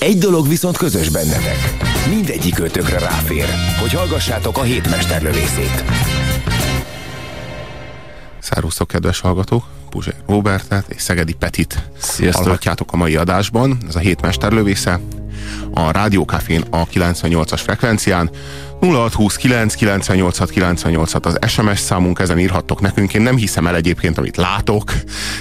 Egy dolog viszont közös bennetek. Mindegyik ötökre ráfér, hogy hallgassátok a hétmesterlövészét. Szárusztok, kedves hallgatók! Puzsér Robertet és Szegedi Petit Sziasztok. hallhatjátok a mai adásban. Ez a hét mesterlövésze. A Rádiókafén a 98-as frekvencián 0629 986 986 az SMS számunk, ezen írhattok nekünk. Én nem hiszem el egyébként, amit látok.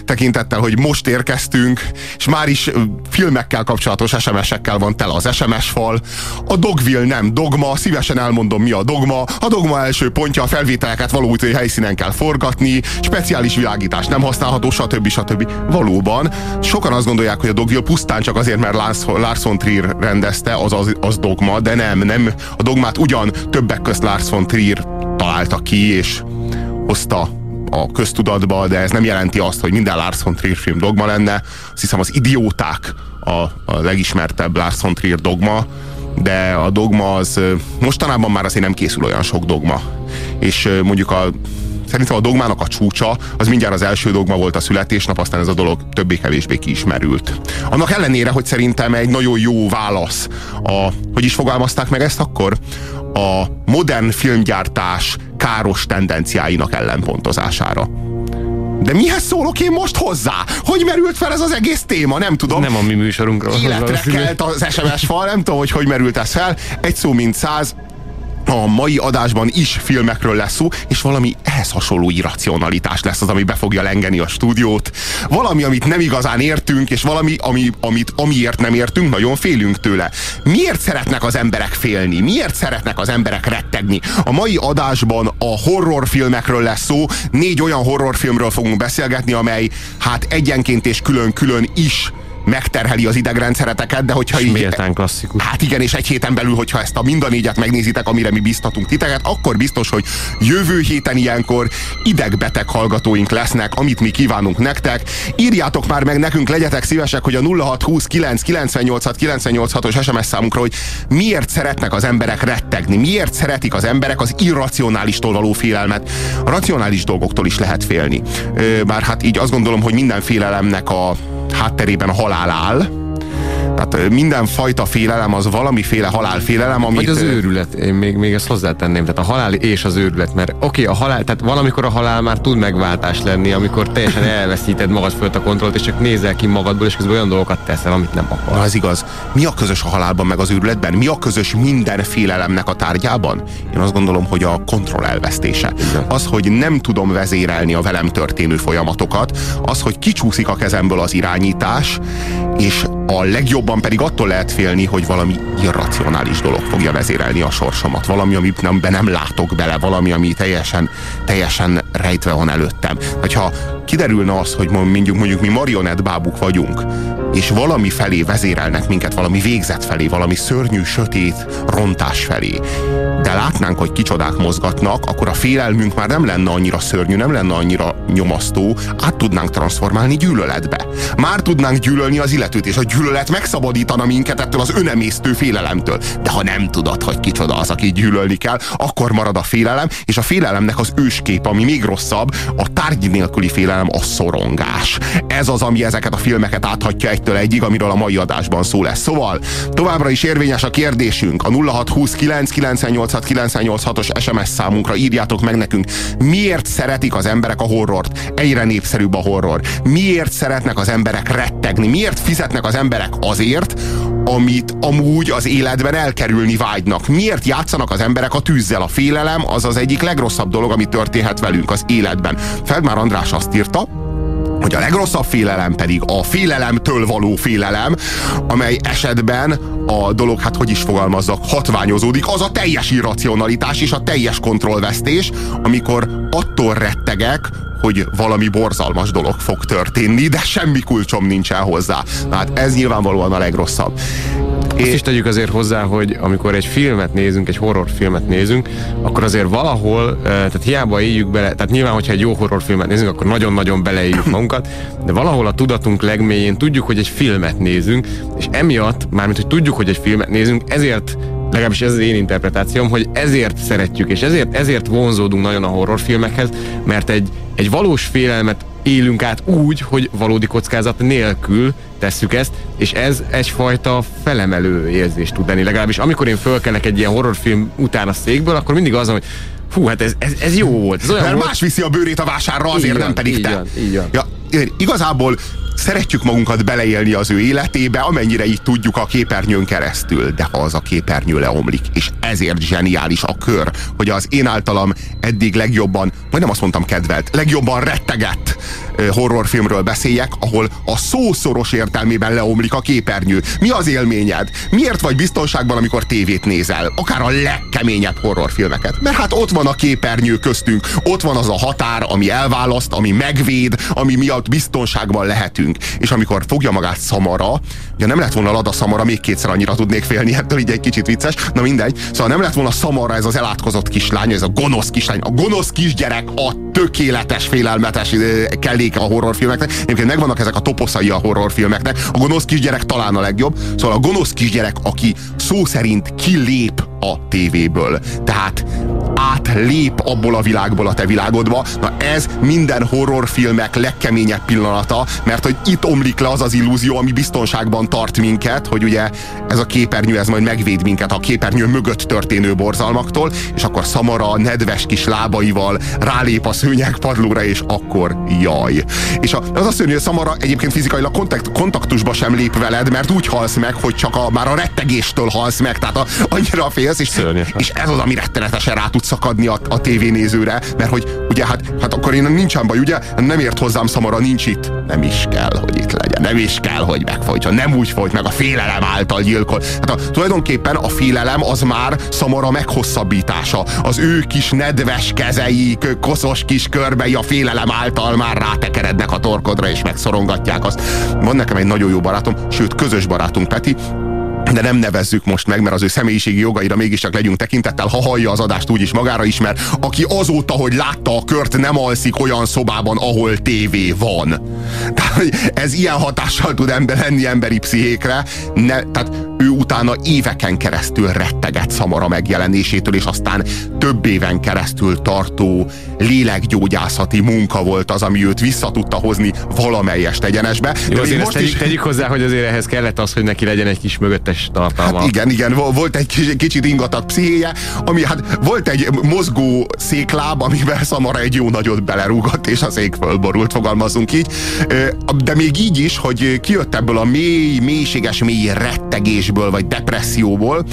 Tekintettel, hogy most érkeztünk, és már is filmekkel kapcsolatos SMS-ekkel van tele az SMS fal. A Dogville nem dogma, szívesen elmondom mi a dogma. A dogma első pontja a felvételeket való helyszínen kell forgatni, speciális világítás nem használható, stb. stb. Valóban, sokan azt gondolják, hogy a Dogville pusztán csak azért, mert Lars, Lars von Trier rendezte, az, az, az dogma, de nem, nem. A dogmát ugyan többek közt Lars von Trier találta ki, és hozta a köztudatba, de ez nem jelenti azt, hogy minden Lars von Trier film dogma lenne. Azt hiszem az Idióták a, a legismertebb Lars von Trier dogma, de a dogma az mostanában már azért nem készül olyan sok dogma. És mondjuk a Szerintem a dogmának a csúcsa, az mindjárt az első dogma volt a születésnap, aztán ez a dolog többé-kevésbé kiismerült. Annak ellenére, hogy szerintem egy nagyon jó válasz a, hogy is fogalmazták meg ezt akkor? A modern filmgyártás káros tendenciáinak ellenpontozására. De mihez szólok én most hozzá? Hogy merült fel ez az egész téma? Nem tudom. Nem a mi műsorunkról. Életre kelt az SMS fal, nem tudom, hogy hogy merült ez fel. Egy szó mint száz, a mai adásban is filmekről lesz szó, és valami ehhez hasonló irracionalitás lesz az, ami be fogja lengeni a stúdiót. Valami, amit nem igazán értünk, és valami, ami, amit amiért nem értünk, nagyon félünk tőle. Miért szeretnek az emberek félni? Miért szeretnek az emberek rettegni? A mai adásban a horrorfilmekről lesz szó. Négy olyan horrorfilmről fogunk beszélgetni, amely hát egyenként és külön-külön is megterheli az idegrendszereteket, de hogyha így... Méltán klasszikus. Hát igen, és egy héten belül, hogyha ezt a mind a négyet megnézitek, amire mi biztatunk titeket, akkor biztos, hogy jövő héten ilyenkor idegbeteg hallgatóink lesznek, amit mi kívánunk nektek. Írjátok már meg nekünk, legyetek szívesek, hogy a 0629 986 986-os SMS számunkra, hogy miért szeretnek az emberek rettegni, miért szeretik az emberek az irracionálistól való félelmet. A racionális dolgoktól is lehet félni. Bár hát így azt gondolom, hogy minden félelemnek a hátterében a halál áll. Tehát ö, mindenfajta félelem az valamiféle halálfélelem, amit... Vagy az őrület, én még, még ezt hozzátenném, tehát a halál és az őrület, mert oké, okay, a halál, tehát valamikor a halál már tud megváltás lenni, amikor teljesen elveszíted magad fölött a kontrollt, és csak nézel ki magadból, és közben olyan dolgokat teszel, amit nem Na, akarsz. ez igaz. Mi a közös a halálban, meg az őrületben? Mi a közös minden félelemnek a tárgyában? Én azt gondolom, hogy a kontroll elvesztése. Az, hogy nem tudom vezérelni a velem történő folyamatokat, az, hogy kicsúszik a kezemből az irányítás, és a legjobban pedig attól lehet félni, hogy valami irracionális dolog fogja vezérelni a sorsomat. Valami, amiben nem látok bele, valami, ami teljesen, teljesen rejtve van előttem. Hogyha kiderülne az, hogy mondjuk, mondjuk mi marionett bábuk vagyunk, és valami felé vezérelnek minket, valami végzet felé, valami szörnyű, sötét rontás felé, de látnánk, hogy kicsodák mozgatnak, akkor a félelmünk már nem lenne annyira szörnyű, nem lenne annyira nyomasztó, át tudnánk transformálni gyűlöletbe. Már tudnánk gyűlölni az illetőt, és a gyűlölet megszabadítana minket ettől az önemésztő félelemtől. De ha nem tudod, hogy kicsoda az, aki gyűlölni kell, akkor marad a félelem, és a félelemnek az őskép, ami még rosszabb, a tárgy nélküli félelem a szorongás. Ez az, ami ezeket a filmeket áthatja egytől egyig, amiről a mai adásban szó lesz. Szóval továbbra is érvényes a kérdésünk. A 0629 986 986-os SMS számunkra írjátok meg nekünk, miért szeretik az emberek a horrort? Egyre népszerűbb a horror. Miért szeretnek az emberek rettegni? Miért fizetnek az emberek azért, amit amúgy az életben elkerülni vágynak? Miért játszanak az emberek a tűzzel? A félelem az az egyik legrosszabb dolog, ami történhet velünk az életben. Feldmár András azt írta, hogy a legrosszabb félelem pedig a félelemtől való félelem, amely esetben a dolog, hát hogy is fogalmazzak, hatványozódik, az a teljes irracionalitás és a teljes kontrollvesztés, amikor attól rettegek, hogy valami borzalmas dolog fog történni, de semmi kulcsom nincsen hozzá. Hát ez nyilvánvalóan a legrosszabb. Azt is tegyük azért hozzá, hogy amikor egy filmet nézünk, egy horrorfilmet nézünk, akkor azért valahol, eh, tehát hiába éljük bele, tehát nyilván, hogyha egy jó horrorfilmet nézünk, akkor nagyon-nagyon beleéljük magunkat, de valahol a tudatunk legmélyén tudjuk, hogy egy filmet nézünk, és emiatt, mármint, hogy tudjuk, hogy egy filmet nézünk, ezért legalábbis ez az én interpretációm, hogy ezért szeretjük, és ezért, ezért vonzódunk nagyon a horrorfilmekhez, mert egy, egy valós félelmet élünk át úgy, hogy valódi kockázat nélkül tesszük ezt, és ez egyfajta felemelő érzést tud lenni. Legalábbis amikor én fölkelek egy ilyen horrorfilm után a székből, akkor mindig az, hogy fú, hát ez, ez, ez jó volt. Ez olyan Mert volt, más viszi a bőrét a vásárra, azért Így nem van, pedig így te. van, így van. Ja, igazából szeretjük magunkat beleélni az ő életébe, amennyire így tudjuk a képernyőn keresztül, de ha az a képernyő leomlik, és ezért zseniális a kör, hogy az én általam eddig legjobban, majdnem azt mondtam kedvelt, legjobban rettegett horrorfilmről beszéljek, ahol a szószoros értelmében leomlik a képernyő. Mi az élményed? Miért vagy biztonságban, amikor tévét nézel? Akár a legkeményebb horrorfilmeket. Mert hát ott van a képernyő köztünk, ott van az a határ, ami elválaszt, ami megvéd, ami miatt biztonságban lehetünk. És amikor fogja magát Szamara, ugye nem lett volna Lada Szamara, még kétszer annyira tudnék félni, ettől így egy kicsit vicces, na mindegy. Szóval nem lett volna Szamara ez az elátkozott kislány, ez a gonosz kislány, a gonosz kisgyerek, a tökéletes, félelmetes kelléke a horrorfilmeknek. Egyébként megvannak ezek a toposzai a horrorfilmeknek. A gonosz kisgyerek talán a legjobb. Szóval a gonosz kisgyerek, aki szó szerint kilép a tévéből. Tehát átlép abból a világból a te világodba. Na ez minden horrorfilmek legkeményebb pillanata, mert hogy itt omlik le az az illúzió, ami biztonságban tart minket, hogy ugye ez a képernyő, ez majd megvéd minket a képernyő mögött történő borzalmaktól, és akkor Szamara nedves kis lábaival rálép a szőnyegpadlóra, és akkor jaj. És a, az a szörnyű, hogy Szamara egyébként fizikailag kontakt, kontaktusba sem lép veled, mert úgy halsz meg, hogy csak a, már a rettegéstől halsz meg, tehát a, annyira félsz, és, Szörnyes. és ez az, ami rettenetesen rá tud szakadni a, a tévénézőre, mert hogy ugye hát, hát akkor én nincsen baj, ugye? Nem ért hozzám Szamara, nincs itt. Nem is kell, hogy itt legyen. Nem is kell, hogy megfojtson. Nem úgy folyt meg a félelem által gyilkol. Hát a, tulajdonképpen a félelem az már Szamara meghosszabbítása. Az ő kis nedves kezei, koszos kis körbei a félelem által már rátekerednek a torkodra és megszorongatják azt. Van nekem egy nagyon jó barátom, sőt közös barátunk Peti, de nem nevezzük most meg, mert az ő személyiségi jogaira mégiscsak legyünk tekintettel, ha hallja az adást úgyis magára is, mert aki azóta, hogy látta a kört, nem alszik olyan szobában, ahol tévé van. Tehát ez ilyen hatással tud ember lenni emberi pszichékre, ne, tehát ő utána éveken keresztül rettegett Szamara megjelenésétől, és aztán több éven keresztül tartó lélekgyógyászati munka volt az, ami őt vissza tudta hozni valamelyest egyenesbe. Jó, még azért ezt tegyük, tegyük hozzá, hogy azért ehhez kellett az, hogy neki legyen egy kis mögöttes tartalma. Hát igen, igen, vo- volt egy kis- kicsit ingatag pszichéje, ami hát volt egy mozgó székláb, amiben Szamara egy jó nagyot belerúgott, és a szék fölborult, fogalmazunk így. De még így is, hogy kijött ebből a mély, mélységes, mély rettegésből, vagy depresszióból,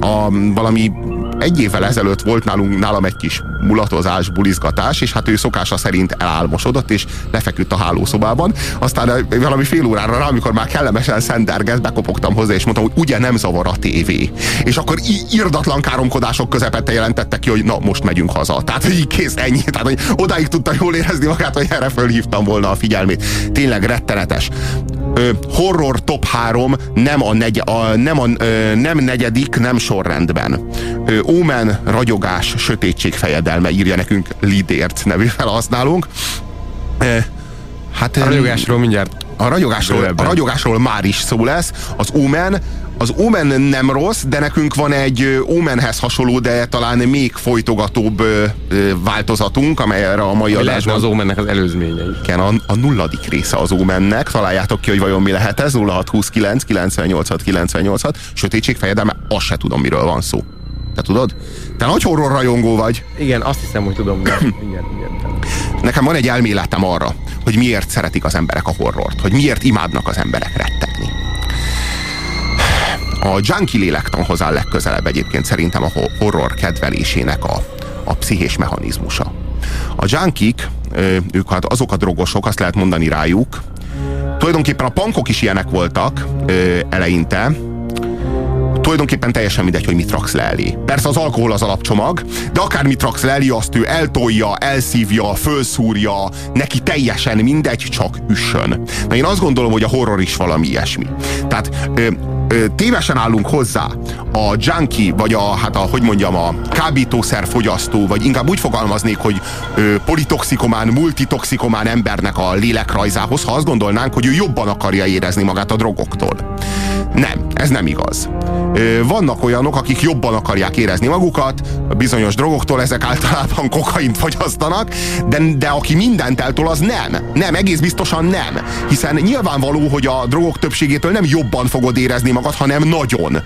a, valami egy évvel ezelőtt volt nálunk, nálam egy kis mulatozás, bulizgatás, és hát ő szokása szerint elálmosodott, és lefeküdt a hálószobában. Aztán eh, valami fél órára rá, amikor már kellemesen szendergett, bekopogtam hozzá, és mondtam, hogy ugye nem zavar a tévé. És akkor irdatlan káromkodások közepette jelentette ki, hogy na, most megyünk haza. Tehát, hogy így kész, ennyi. Tehát, hogy odáig tudta jól érezni magát, hogy erre fölhívtam volna a figyelmét. Tényleg rettenetes. Horror top 3 nem a, negy, a, nem, a nem negyedik, nem sorrendben. Omen, ragyogás, sötétség fejedelme írja nekünk Lidért nevű felhasználónk. Ö, hát, A ragyogásról mindjárt a ragyogásról, a ragyogásról már is szó lesz. Az Omen, az Omen nem rossz, de nekünk van egy Omenhez hasonló, de talán még folytogatóbb változatunk, amelyre a mai lehetne adásban az Omennek az előzményei. igen, a, a nulladik része az Omennek. Találjátok ki, hogy vajon mi lehet ez. 0629 98 98 Sötétség fejedelme, azt se tudom, miről van szó. Te tudod? Te nagy horror rajongó vagy. Igen, azt hiszem, hogy tudom, de mindjárt, mindjárt. Nekem van egy elméletem arra, hogy miért szeretik az emberek a horrort, hogy miért imádnak az emberek rettegni. A junkie lélektanhoz áll legközelebb egyébként szerintem a ho- horror kedvelésének a, a pszichés mechanizmusa. A junkik, ők hát azok a drogosok, azt lehet mondani rájuk, tulajdonképpen a pankok is ilyenek voltak ö, eleinte, tulajdonképpen teljesen mindegy, hogy mit raksz le elé. Persze az alkohol az alapcsomag, de akár mit raksz le elé, azt ő eltolja, elszívja, fölszúrja, neki teljesen mindegy, csak üssön. Na én azt gondolom, hogy a horror is valami ilyesmi. Tehát ö, tévesen állunk hozzá a junkie, vagy a, hát a, hogy mondjam, a kábítószer fogyasztó, vagy inkább úgy fogalmaznék, hogy ö, politoxikomán, multitoxikomán embernek a lélekrajzához, ha azt gondolnánk, hogy ő jobban akarja érezni magát a drogoktól. Nem, ez nem igaz. Vannak olyanok, akik jobban akarják érezni magukat, bizonyos drogoktól, ezek általában kokaint fogyasztanak, de, de aki mindent eltol, az nem. Nem, egész biztosan nem. Hiszen nyilvánvaló, hogy a drogok többségétől nem jobban fogod érezni magad, hanem nagyon.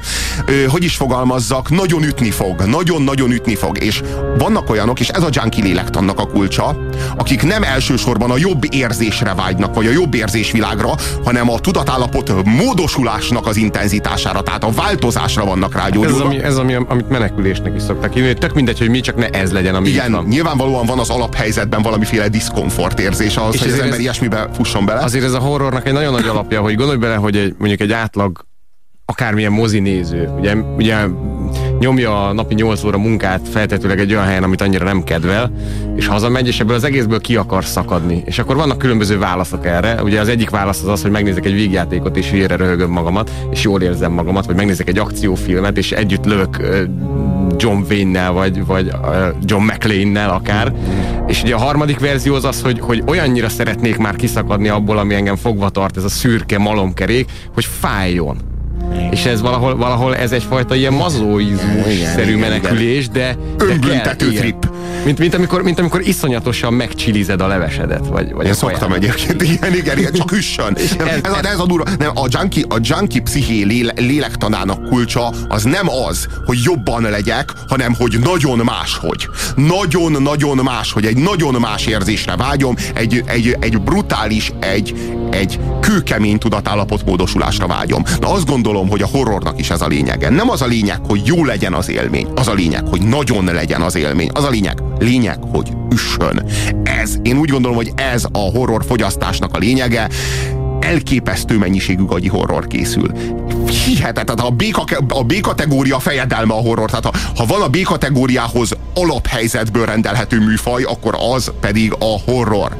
Ö, hogy is fogalmazzak, nagyon ütni fog. Nagyon-nagyon ütni fog. És vannak olyanok, és ez a junkie lélektannak a kulcsa, akik nem elsősorban a jobb érzésre vágynak, vagy a jobb érzésvilágra, hanem a tudatállapot módosulásnak az intenzitására, tehát a változásra vannak Ez rágyógyulva. ami, ez ami, amit menekülésnek is szoktak hívni, tök mindegy, hogy mi, csak ne ez legyen, ami Igen, van. nyilvánvalóan van az alaphelyzetben valamiféle diszkomfort érzés ahhoz, És hogy az ember ez- ilyesmibe fusson bele. Azért ez a horrornak egy nagyon nagy alapja, hogy gondolj bele, hogy egy, mondjuk egy átlag akármilyen mozinéző, ugye, ugye nyomja a napi 8 óra munkát feltetőleg egy olyan helyen, amit annyira nem kedvel, és hazamegy, és ebből az egészből ki akar szakadni. És akkor vannak különböző válaszok erre. Ugye az egyik válasz az az, hogy megnézek egy vígjátékot, és hülyére röhögöm magamat, és jól érzem magamat, vagy megnézek egy akciófilmet, és együtt lövök John Wayne-nel, vagy, vagy John McClane-nel akár. És ugye a harmadik verzió az az, hogy, hogy olyannyira szeretnék már kiszakadni abból, ami engem fogva tart, ez a szürke malomkerék, hogy fájjon. És ez valahol, valahol ez egyfajta ilyen mazóizmus-szerű menekülés, de, de Önbüntető kell, trip. Mint, mint, amikor, mint amikor iszonyatosan megcsilized a levesedet, vagy, vagy Én a szoktam kajádat. egyébként, igen, igen, igen, csak üssön. Nem, ez- ez, a, ez a durva. Nem, a junkie, a junkie psziché léle, lélektanának kulcsa az nem az, hogy jobban legyek, hanem hogy nagyon máshogy. Nagyon-nagyon máshogy. Egy nagyon más érzésre vágyom, egy, egy, egy brutális, egy, egy kőkemény tudatállapot módosulásra vágyom. Na azt gondolom, hogy a horrornak is ez a lényege. Nem az a lényeg, hogy jó legyen az élmény. Az a lényeg, hogy nagyon legyen az élmény. Az a lényeg, lényeg, hogy üssön. Ez, én úgy gondolom, hogy ez a horror fogyasztásnak a lényege. Elképesztő mennyiségű gagyi horror készül. Hihetetlen, a B, a B kategória fejedelme a horror. Tehát ha, ha van a B kategóriához alaphelyzetből rendelhető műfaj, akkor az pedig a horror.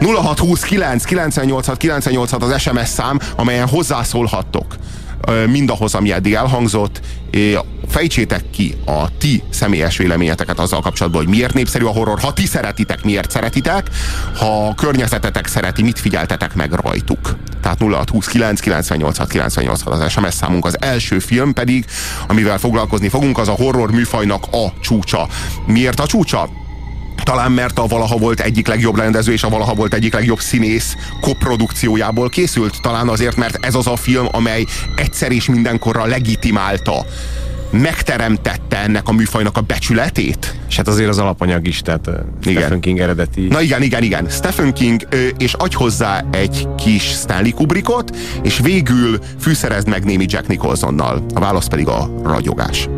0629 986 986 az SMS szám, amelyen hozzászólhattok mindahhoz, ami eddig elhangzott. Fejtsétek ki a ti személyes véleményeteket azzal kapcsolatban, hogy miért népszerű a horror. Ha ti szeretitek, miért szeretitek? Ha a környezetetek szereti, mit figyeltetek meg rajtuk? Tehát 0629 986 986 az SMS számunk. Az első film pedig, amivel foglalkozni fogunk, az a horror műfajnak a csúcsa. Miért a csúcsa? Talán mert a valaha volt egyik legjobb rendező és a valaha volt egyik legjobb színész koprodukciójából készült. Talán azért, mert ez az a film, amely egyszer és mindenkorra legitimálta, megteremtette ennek a műfajnak a becsületét. És hát azért az alapanyag is, tehát igen. Stephen King eredeti. Na igen, igen, igen. Stephen King, és adj hozzá egy kis Stanley Kubrickot, és végül fűszerezd meg némi Jack Nicholsonnal. A válasz pedig a ragyogás.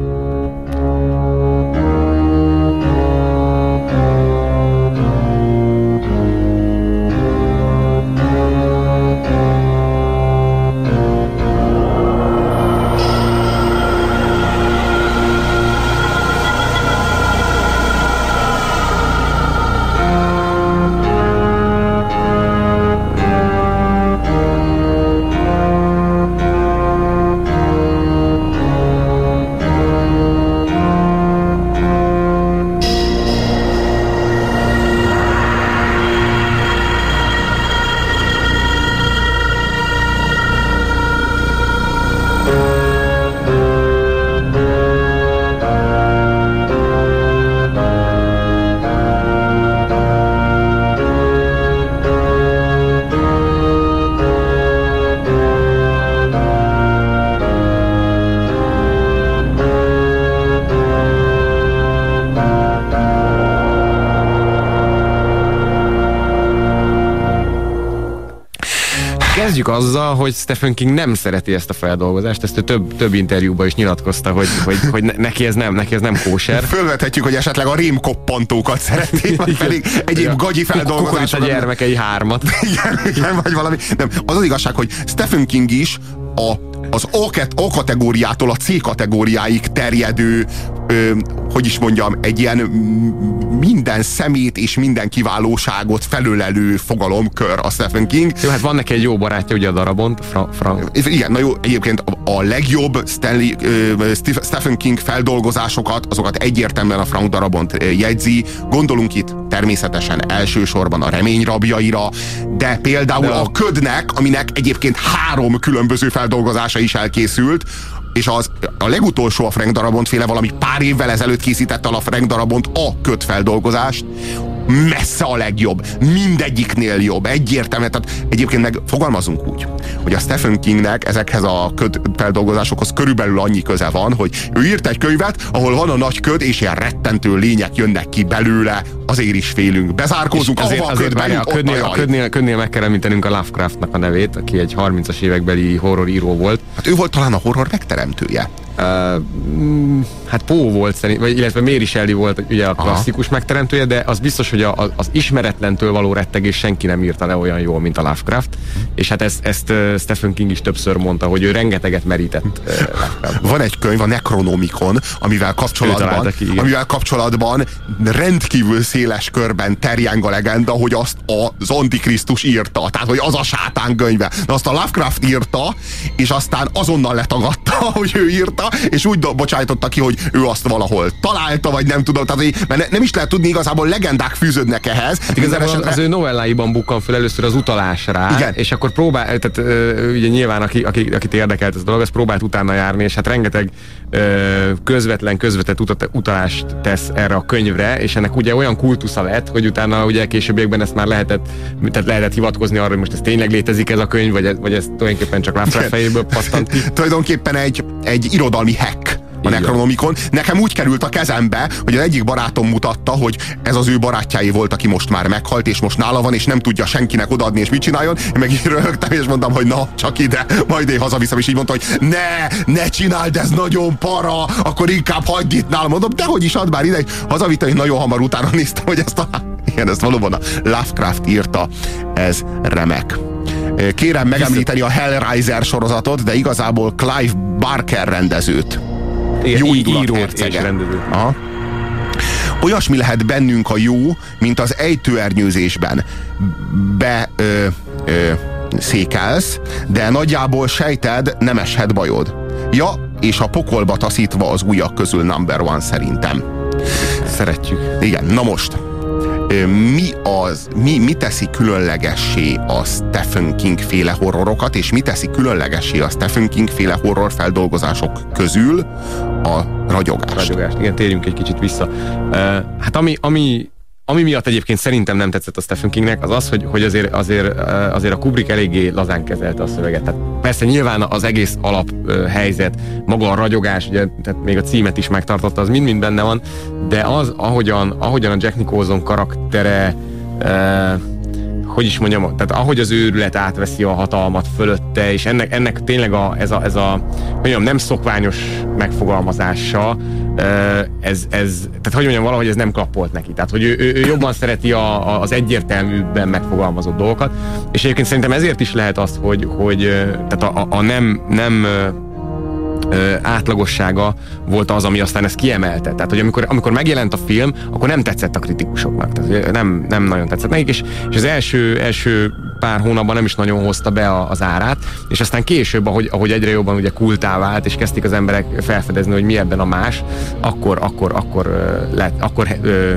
Hogy Stephen King nem szereti ezt a feldolgozást, ezt ő több, több interjúban is nyilatkozta, hogy, hogy, hogy ne- neki ez nem, neki ez nem kóser. Fölvethetjük, hogy esetleg a rémkoppantókat szeretné, vagy pedig egyéb gagyi a feldolgozásokat. gyermekei hármat. igen, igen, vagy valami. Nem, az az igazság, hogy Stephen King is a, az A, A kategóriától a C kategóriáig terjedő ö, hogy is mondjam, egy ilyen minden szemét és minden kiválóságot felölelő fogalomkör a Stephen King. Jó, hát van neki egy jó barátja, ugye a darabon, Fra- Frank. Igen, na jó, egyébként a, legjobb Stanley, Stephen King feldolgozásokat, azokat egyértelműen a Frank darabont jegyzi. Gondolunk itt természetesen elsősorban a remény rabjaira, de például de a... a ködnek, aminek egyébként három különböző feldolgozása is elkészült, és az, a legutolsó a Frank Darabont féle valami pár évvel ezelőtt készítette el a Frank Darabont a kötfeldolgozást, messze a legjobb, mindegyiknél jobb, egyértelmű. Tehát egyébként meg fogalmazunk úgy, hogy a Stephen Kingnek ezekhez a köd feldolgozásokhoz körülbelül annyi köze van, hogy ő írt egy könyvet, ahol van a nagy köd, és ilyen rettentő lények jönnek ki belőle, azért is félünk. Bezárkózunk, azért, a, azért ködben, a, ködnél, a, ködnél, ködnél meg kell említenünk a Lovecraftnak a nevét, aki egy 30-as évekbeli horroríró volt. Hát ő volt talán a horror megteremtője. Uh, hát Pó volt szerint, vagy illetve Mary Shelley volt ugye a klasszikus Aha. megteremtője, de az biztos, hogy a, az ismeretlentől való rettegés senki nem írta le olyan jól, mint a Lovecraft. És hát ezt, ezt Stephen King is többször mondta, hogy ő rengeteget merített Van egy könyv, a Necronomicon, amivel kapcsolatban, ki, amivel kapcsolatban rendkívül széles körben terjeng a legenda, hogy azt az Antikrisztus írta. Tehát, hogy az a sátán könyve. De azt a Lovecraft írta, és aztán azonnal letagadta, hogy ő írta, és úgy bocsájtotta ki, hogy ő azt valahol találta, vagy nem tudom, tehát, hogy, mert nem is lehet tudni, igazából legendák fűződnek ehhez. Hát igazából esetre... az ő novelláiban bukkan fel először az utalás rá, Igen. és akkor próbál, tehát ugye nyilván aki, aki, akit érdekelt ez a dolog, az próbált utána járni, és hát rengeteg közvetlen, közvetett utat, utalást tesz erre a könyvre, és ennek ugye olyan kultusza lett, hogy utána ugye későbbiekben ezt már lehetett, tehát lehetett hivatkozni arra, hogy most ez tényleg létezik ez a könyv, vagy ez, vagy ez tulajdonképpen csak Lovecraft fejéből pattant ki. tulajdonképpen egy, egy irodalmi hack a Necronomicon. Nekem úgy került a kezembe, hogy az egyik barátom mutatta, hogy ez az ő barátjái volt, aki most már meghalt, és most nála van, és nem tudja senkinek odaadni, és mit csináljon. Én meg így röhögtem, és mondtam, hogy na, csak ide, majd én hazaviszem, és így mondta, hogy ne, ne csináld, ez nagyon para, akkor inkább hagyd itt nálam. Mondom, de hogy is ad már ide, hazavittem, és nagyon hamar utána néztem, hogy ezt a, igen, ezt valóban a Lovecraft írta, ez remek. Kérem megemlíteni a Hellraiser sorozatot, de igazából Clive Barker rendezőt. Jó indulat és rendező. Aha. Olyasmi lehet bennünk a jó, mint az ejtőernyőzésben. Be ö, ö, székelsz, de nagyjából sejted, nem eshet bajod. Ja, és a pokolba taszítva az újak közül number one szerintem. Szeretjük. Igen, na most mi az, mi, mi teszi különlegessé a Stephen King féle horrorokat, és mi teszi különlegessé a Stephen King féle horror feldolgozások közül a ragyogást. Ragyogást, igen, térjünk egy kicsit vissza. Hát ami, ami ami miatt egyébként szerintem nem tetszett a Stephen Kingnek, az az, hogy, hogy azért, azért, azért a Kubrick eléggé lazán kezelte a szöveget. Tehát persze nyilván az egész alap helyzet, maga a ragyogás, ugye, tehát még a címet is megtartotta, az mind-mind benne van, de az, ahogyan, ahogyan a Jack Nicholson karaktere uh, hogy is mondjam, tehát ahogy az őrület átveszi a hatalmat fölötte, és ennek, ennek tényleg a, ez a, ez a mondjam, nem szokványos megfogalmazása, ez, ez, tehát hogy mondjam, valahogy ez nem klappolt neki. Tehát, hogy ő, ő, ő jobban szereti a, a, az egyértelműbben megfogalmazott dolgokat, és egyébként szerintem ezért is lehet az, hogy, hogy tehát a, a, a nem, nem ö, átlagossága volt az, ami aztán ezt kiemelte. Tehát, hogy amikor, amikor megjelent a film, akkor nem tetszett a kritikusoknak. Tehát, nem, nem nagyon tetszett nekik, és, és az első, első pár hónapban nem is nagyon hozta be a, az árát, és aztán később, ahogy, ahogy egyre jobban ugye kultá vált, és kezdték az emberek felfedezni, hogy mi ebben a más, akkor, akkor, akkor, ö, lett, akkor ö,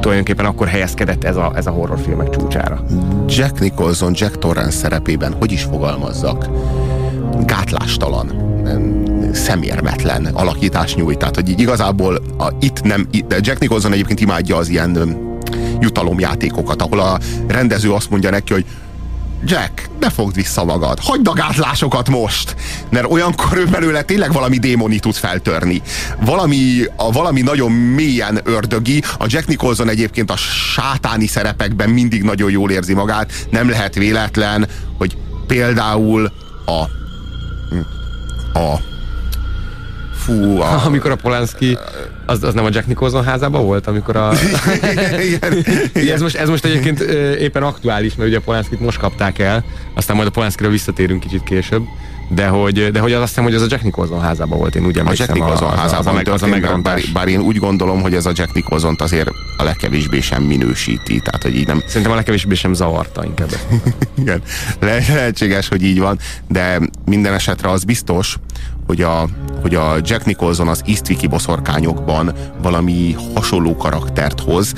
tulajdonképpen akkor helyezkedett ez a, ez a horrorfilmek csúcsára. Jack Nicholson, Jack Torrance szerepében hogy is fogalmazzak? Gátlástalan szemérmetlen alakítás nyújt. Tehát, hogy így igazából a, itt nem, de Jack Nicholson egyébként imádja az ilyen jutalomjátékokat, ahol a rendező azt mondja neki, hogy Jack, ne fogd vissza magad, hagyd a gátlásokat most, mert olyankor ő belőle tényleg valami démoni tud feltörni. Valami, a, valami nagyon mélyen ördögi, a Jack Nicholson egyébként a sátáni szerepekben mindig nagyon jól érzi magát, nem lehet véletlen, hogy például a a fú, a... Amikor a Polanski, az, az nem a Jack Nicholson házában volt, amikor a... igen, igen. Ez, most, ez most egyébként éppen aktuális, mert ugye a Polanskit most kapták el, aztán majd a Polanskira visszatérünk kicsit később, de hogy, de hogy az azt hiszem, hogy ez a Jack Nicholson házában volt, én úgy A emlékszem. Jack Nicholson az, házában az, a, meg, az a történt, bár, megrontás. bár én úgy gondolom, hogy ez a Jack nicholson azért a legkevésbé sem minősíti, tehát hogy így nem, Szerintem a legkevésbé sem zavarta inkább. igen, le, lehetséges, hogy így van, de minden esetre az biztos, hogy a, hogy a Jack Nicholson az Eastwicki boszorkányokban valami hasonló karaktert hoz,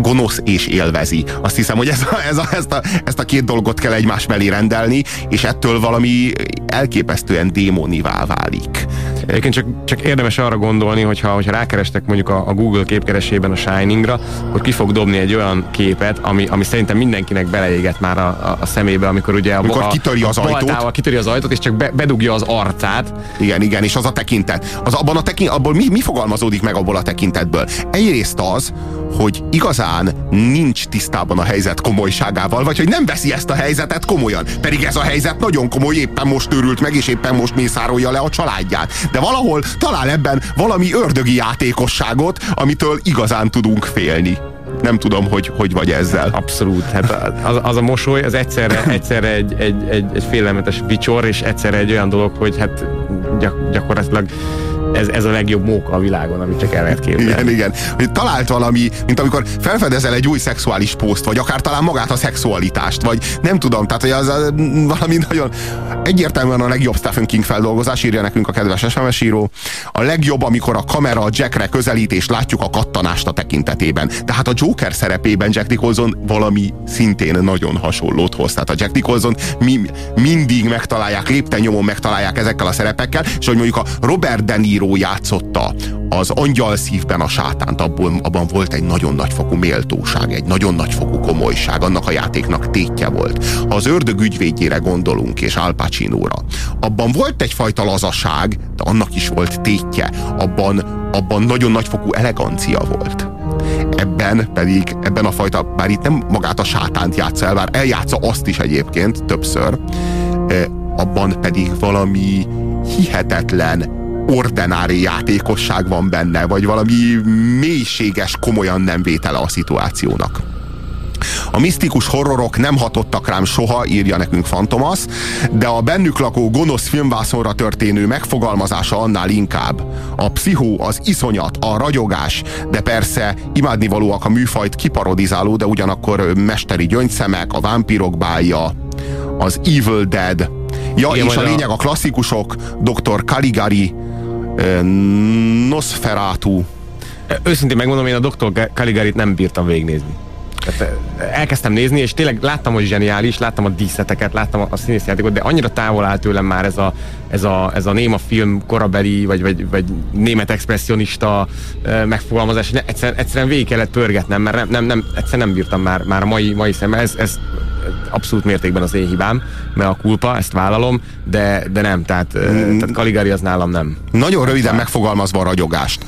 gonosz és élvezi. Azt hiszem, hogy ez a, ez a, ezt, a, ezt a két dolgot kell egymás mellé rendelni, és ettől valami elképesztően démonivá válik. Egyébként csak, csak érdemes arra gondolni, hogyha, hogyha rákerestek mondjuk a, a Google képkeresében a Shiningra, akkor ki fog dobni egy olyan képet, ami, ami szerintem mindenkinek beleégett már a, a, a szemébe, amikor ugye a, Amikor a, kitöri az a ajtót. kitöri az ajtót, és csak be, bedugja az arcát. Igen, igen, és az a tekintet. Az abban a tekint, abból mi, mi fogalmazódik meg abból a tekintetből? Egyrészt az, hogy igazán nincs tisztában a helyzet komolyságával, vagy hogy nem veszi ezt a helyzetet komolyan. Pedig ez a helyzet nagyon komoly, éppen most őrült meg, és éppen most mészárolja le a családját. De valahol talál ebben valami ördögi játékosságot, amitől igazán tudunk félni. Nem tudom, hogy hogy vagy ezzel. Abszolút. Hát az, az a mosoly, az egyszerre, egyszerre egy, egy, egy, egy félelmetes vicsor, és egyszerre egy olyan dolog, hogy hát gyak, gyakorlatilag ez, ez a legjobb móka a világon, amit csak el lehet képzelni. Igen, igen. Hogy talált valami, mint amikor felfedezel egy új szexuális poszt, vagy akár talán magát a szexualitást, vagy nem tudom, tehát hogy az a, valami nagyon egyértelműen a legjobb Stephen King feldolgozás, írja nekünk a kedves SMS író. A legjobb, amikor a kamera a Jackre közelít, és látjuk a kattanást a tekintetében. Tehát a Joker szerepében Jack Nicholson valami szintén nagyon hasonlót hoz. Tehát a Jack Nicholson mi, mindig megtalálják, lépten nyomon megtalálják ezekkel a szerepekkel, és hogy mondjuk a Robert De Niro játszotta az angyal szívben a sátánt, abból, abban volt egy nagyon nagyfokú méltóság, egy nagyon nagyfokú komolyság, annak a játéknak tétje volt. Ha az ördög ügyvédjére gondolunk, és Al Pacino-ra, abban volt egyfajta lazaság, de annak is volt tétje, abban, abban nagyon nagyfokú elegancia volt. Ebben pedig, ebben a fajta, bár itt nem magát a sátánt játsza el, bár eljátsza azt is egyébként többször, eh, abban pedig valami hihetetlen ordinári játékosság van benne, vagy valami mélységes, komolyan nem vétele a szituációnak. A misztikus horrorok nem hatottak rám soha, írja nekünk Fantomas, de a bennük lakó gonosz filmvászonra történő megfogalmazása annál inkább. A pszichó, az iszonyat, a ragyogás, de persze imádnivalóak a műfajt kiparodizáló, de ugyanakkor mesteri gyöngyszemek, a vámpírok bálja, az Evil Dead, Ja, Igen, és a lényeg a klasszikusok, Dr. Caligari, Nosferatu, Őszintén megmondom, én a Dr. Caligarit nem bírtam végignézni. Elkezdtem nézni, és tényleg láttam, hogy zseniális, láttam a díszleteket, láttam a, színészjátékot, de annyira távol áll tőlem már ez a, ez a, ez a néma film korabeli, vagy, vagy, vagy német expressionista megfogalmazás, egyszerűen, egyszerűen végig kellett pörgetnem, mert nem, nem, nem, egyszerűen nem bírtam már, már a mai, mai szemmel. Ez, ez abszolút mértékben az én hibám, mert a kulpa, ezt vállalom, de, de nem, tehát, mm. tehát Caligari az nálam nem. Nagyon röviden megfogalmazva a ragyogást.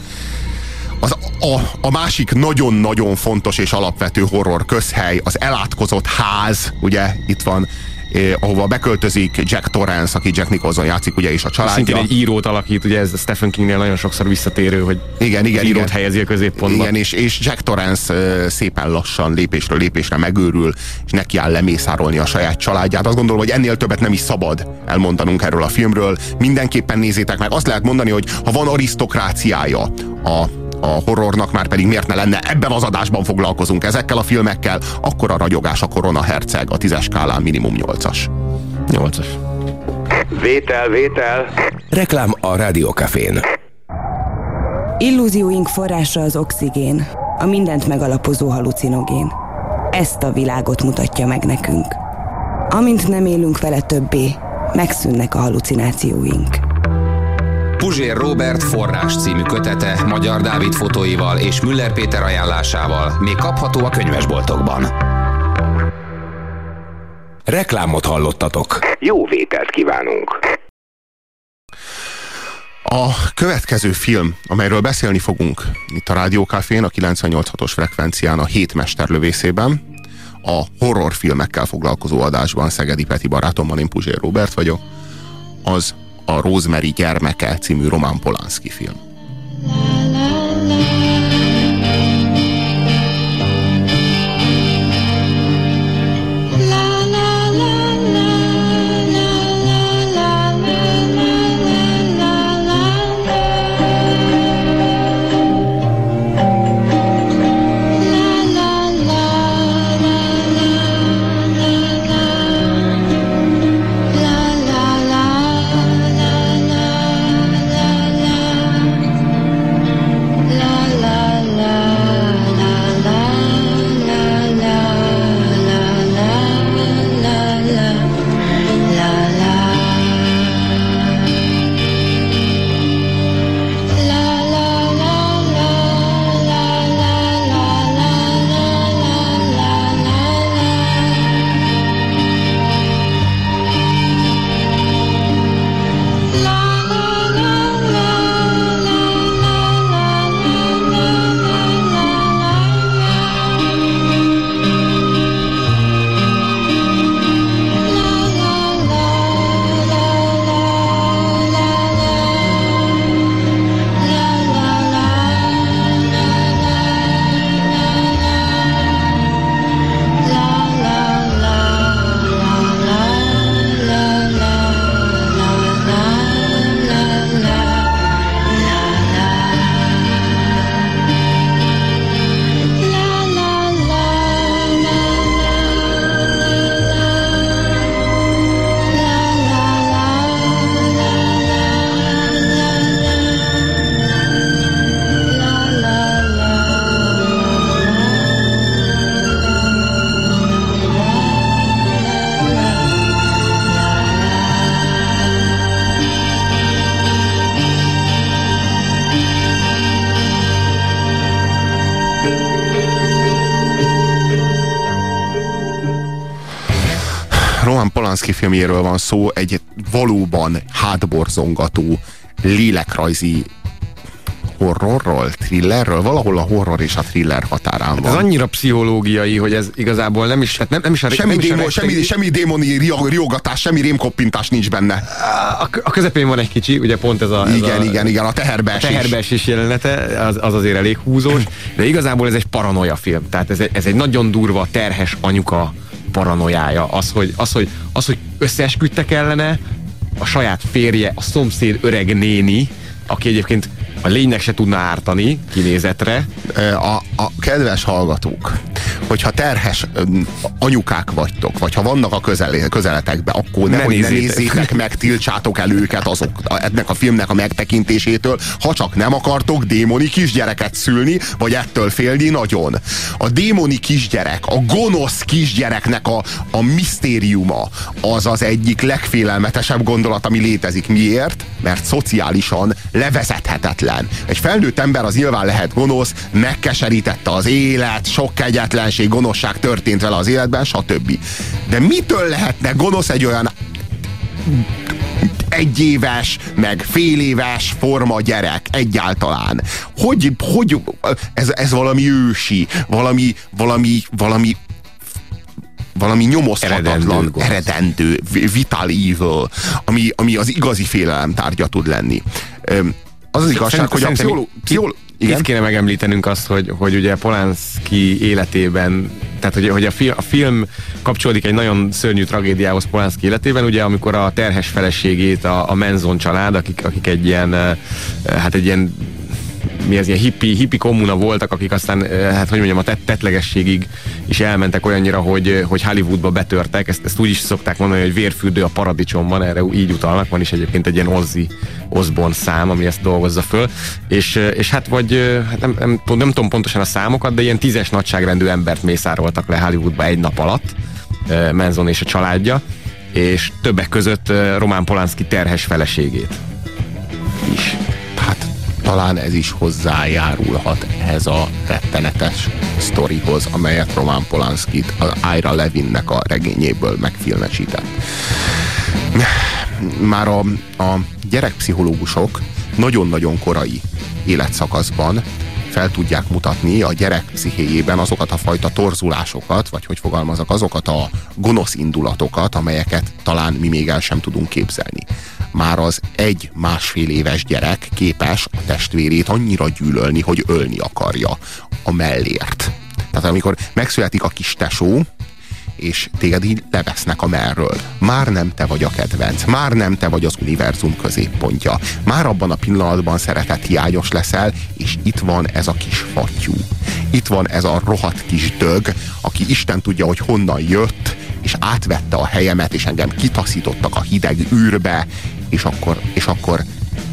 Az, a, a másik nagyon-nagyon fontos és alapvető horror közhely, az elátkozott ház, ugye itt van, eh, ahova beköltözik Jack Torrance, aki Jack Nicholson játszik, ugye, és a Szintén családja. egy írót alakít, ugye ez Stephen Kingnél nagyon sokszor visszatérő, hogy Igen, igen, írót igen. helyezi a középpontba. Igen, és, és Jack Torrance ö, szépen lassan, lépésről lépésre megőrül, és neki áll lemészárolni a saját családját. Azt gondolom, hogy ennél többet nem is szabad elmondanunk erről a filmről. Mindenképpen nézzétek meg. Azt lehet mondani, hogy ha van arisztokráciája a a horrornak már pedig miért ne lenne ebben az adásban foglalkozunk ezekkel a filmekkel, akkor a ragyogás a Korona Herceg a tízes skálán minimum 8-as. 8-as. Vétel, vétel. Reklám a Rádiókafén. Illúzióink forrása az oxigén, a mindent megalapozó halucinogén. Ezt a világot mutatja meg nekünk. Amint nem élünk vele többé, megszűnnek a halucinációink. Puzsér Robert forrás című kötete Magyar Dávid fotóival és Müller Péter ajánlásával még kapható a könyvesboltokban. Reklámot hallottatok. Jó vételt kívánunk. A következő film, amelyről beszélni fogunk itt a Rádiókafén, a 98.6-os frekvencián a hét mesterlövészében, a horrorfilmekkel foglalkozó adásban Szegedi Peti barátommal, én Puzsér Robert vagyok, az a Rosemary gyermeke című Roman Polanski film. Filmjéről van szó, egy valóban hátborzongató, lélekrajzi horrorról, thrillerről, valahol a horror és a thriller határán van. Ez annyira pszichológiai, hogy ez igazából nem is, hát nem, nem is a semmi, nem is démo, a semmi, semmi démoni riogatás, semmi rémkoppintás nincs benne. A, a közepén van egy kicsi, ugye pont ez a... Ez igen, a, igen, igen, a teherbeesés. A teherbeesés jelenete, az, az azért elég húzós, de igazából ez egy paranoia film. Tehát ez egy, ez egy nagyon durva, terhes anyuka paranoiája. Az, hogy, az, hogy, az, hogy összeesküdtek ellene, a saját férje, a szomszéd öreg néni, aki egyébként a lénynek se tudna ártani kinézetre. A, a kedves hallgatók, hogyha terhes anyukák vagytok, vagy ha vannak a közel, közeletekben, akkor ne, ne, hogy nézzétek. ne nézzétek meg, tiltsátok el őket azok, ennek a filmnek a megtekintésétől, ha csak nem akartok démoni kisgyereket szülni, vagy ettől félni nagyon. A démoni kisgyerek, a gonosz kisgyereknek a, a misztériuma az az egyik legfélelmetesebb gondolat, ami létezik. Miért? Mert szociálisan levezethetetlen kegyetlen. Egy felnőtt ember az nyilván lehet gonosz, megkeserítette az élet, sok kegyetlenség, gonoszság történt vele az életben, stb. De mitől lehetne gonosz egy olyan egyéves, meg fél éves forma gyerek egyáltalán. Hogy, hogy ez, ez valami ősi, valami, valami, valami valami nyomozhatatlan, eredendő, eredendő vital evil, ami, ami az igazi félelem tárgya tud lenni az az igazság, hogy a pszicholó... pszicholó igen? Itt kéne megemlítenünk azt, hogy, hogy ugye Polanski életében, tehát hogy, hogy a, film, a film kapcsolódik egy nagyon szörnyű tragédiához Polanski életében, ugye amikor a terhes feleségét a, a Menzon család, akik, akik egy ilyen, hát egy ilyen mi az ilyen hippi, hippi kommuna voltak, akik aztán, eh, hát hogy mondjam, a tetlegességig is elmentek olyannyira, hogy, eh, hogy Hollywoodba betörtek. Ezt, ezt úgy is szokták mondani, hogy vérfürdő a paradicsomban, erre így utalnak. Van is egyébként egy ilyen Ozzy Osbourne szám, ami ezt dolgozza föl. És, eh, és hát vagy, hát nem, nem, nem, nem tudom pontosan a számokat, de ilyen tízes nagyságrendű embert mészároltak le Hollywoodba egy nap alatt, Menzon és a családja, és többek között Román Polanski terhes feleségét is talán ez is hozzájárulhat ehhez a rettenetes sztorihoz, amelyet Roman Polanski az Ira Levinnek a regényéből megfilmesített. Már a, a gyerekpszichológusok nagyon-nagyon korai életszakaszban fel tudják mutatni a gyerek pszichéjében azokat a fajta torzulásokat, vagy hogy fogalmazok, azokat a gonosz indulatokat, amelyeket talán mi még el sem tudunk képzelni. Már az egy másfél éves gyerek képes a testvérét annyira gyűlölni, hogy ölni akarja a mellért. Tehát amikor megszületik a kis tesó, és téged így levesznek a merről. Már nem te vagy a kedvenc, már nem te vagy az univerzum középpontja. Már abban a pillanatban szeretet hiányos leszel, és itt van ez a kis fattyú. Itt van ez a rohadt kis dög, aki Isten tudja, hogy honnan jött, és átvette a helyemet, és engem kitaszítottak a hideg űrbe, és akkor, és akkor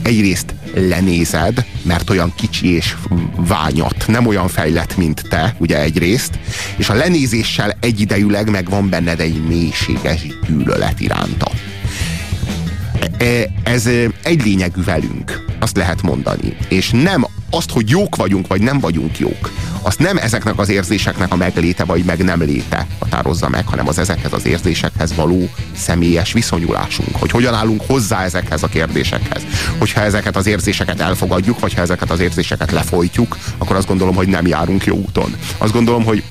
egyrészt lenézed, mert olyan kicsi és ványat, nem olyan fejlett, mint te, ugye egyrészt, és a lenézéssel egyidejűleg megvan benned egy mélységes gyűlölet iránta. E, ez egy lényegű velünk, azt lehet mondani. És nem azt, hogy jók vagyunk, vagy nem vagyunk jók, azt nem ezeknek az érzéseknek a megléte, vagy meg nem léte határozza meg, hanem az ezekhez az érzésekhez való személyes viszonyulásunk. Hogy hogyan állunk hozzá ezekhez a kérdésekhez. Hogyha ezeket az érzéseket elfogadjuk, vagy ha ezeket az érzéseket lefolytjuk, akkor azt gondolom, hogy nem járunk jó úton. Azt gondolom, hogy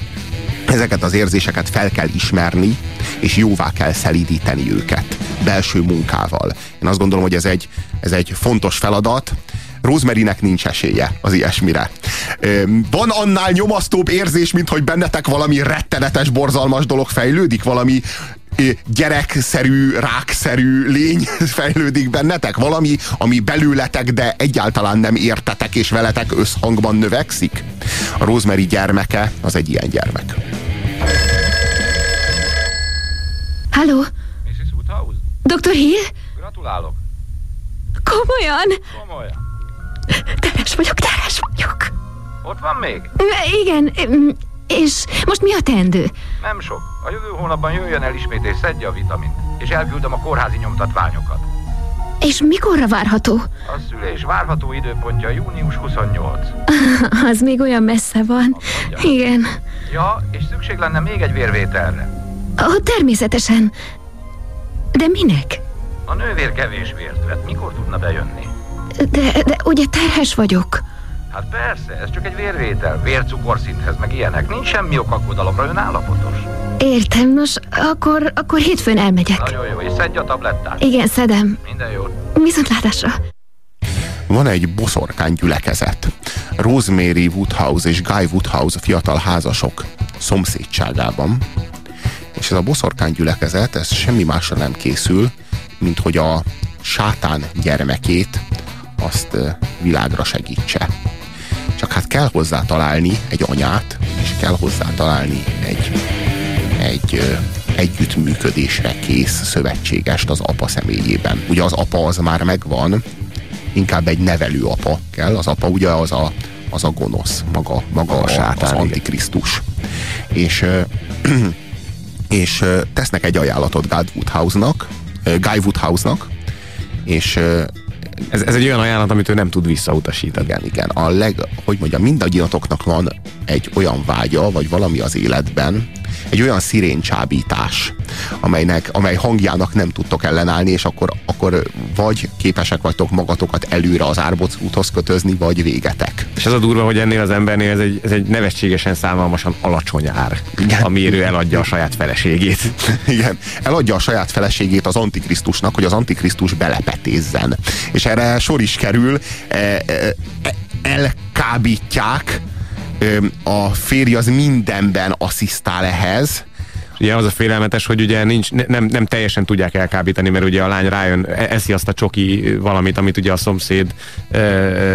ezeket az érzéseket fel kell ismerni, és jóvá kell szelídíteni őket belső munkával. Én azt gondolom, hogy ez egy, ez egy fontos feladat, Rosemarynek nincs esélye az ilyesmire. Van annál nyomasztóbb érzés, mint hogy bennetek valami rettenetes, borzalmas dolog fejlődik, valami gyerekszerű, rákszerű lény fejlődik bennetek? Valami, ami belőletek, de egyáltalán nem értetek, és veletek összhangban növekszik? A Rosemary gyermeke az egy ilyen gyermek. Halló? Mrs. Woodhouse? Dr. Hill? Gratulálok. Komolyan? Komolyan. Teres vagyok, teres vagyok. Ott van még? Igen, és most mi a teendő? Nem sok. A jövő hónapban jöjjön el ismét és szedje a vitamint. És elküldöm a kórházi nyomtatványokat. És mikorra várható? A szülés várható időpontja június 28. Az még olyan messze van. Igen. Ja, és szükség lenne még egy vérvételre. Ó, természetesen. De minek? A nővér kevés vért vett. Mikor tudna bejönni? De, de ugye terhes vagyok. Hát persze, ez csak egy vérvétel. Vércukorszinthez, meg ilyenek. Nincs semmi ok aggodalomra, ön állapotos. Értem, nos, akkor, akkor hétfőn elmegyek. Nagyon jó, és szedje a tablettát. Igen, szedem. Minden jót. Viszontlátásra. Van egy boszorkány gyülekezet. Rosemary Woodhouse és Guy Woodhouse fiatal házasok szomszédságában. És ez a boszorkány gyülekezet, ez semmi másra nem készül, mint hogy a sátán gyermekét azt világra segítse. Csak hát kell hozzá találni egy anyát, és kell hozzá találni egy, egy együttműködésre kész szövetségest az apa személyében. Ugye az apa az már megvan, inkább egy nevelő apa kell. Az apa ugye az a, az a gonosz, maga, maga a, sátán, az antikrisztus. És, és tesznek egy ajánlatot Guy Woodhouse-nak, Guy Woodhouse-nak, és Ez, ez egy olyan ajánlat, amit ő nem tud visszautasítani. igen, igen, a leg, hogy mondjam, mindannyiatoknak van egy olyan vágya, vagy valami az életben, egy olyan sziréncsábítás, amelynek, amely hangjának nem tudtok ellenállni, és akkor, akkor vagy képesek vagytok magatokat előre az árbóc úthoz kötözni, vagy végetek. És az a durva, hogy ennél az embernél ez egy, ez egy nevetségesen szállalmasan alacsony ár, Igen. amiért ő eladja a saját feleségét. Igen, eladja a saját feleségét az Antikrisztusnak, hogy az Antikrisztus belepetézzen. És erre sor is kerül, e, e, e, elkábítják, a férj az mindenben asszisztál ehhez, Ugye az a félelmetes, hogy ugye nincs, ne- nem, nem teljesen tudják elkábítani, mert ugye a lány rájön, e- eszi azt a csoki valamit, amit ugye a szomszéd ö,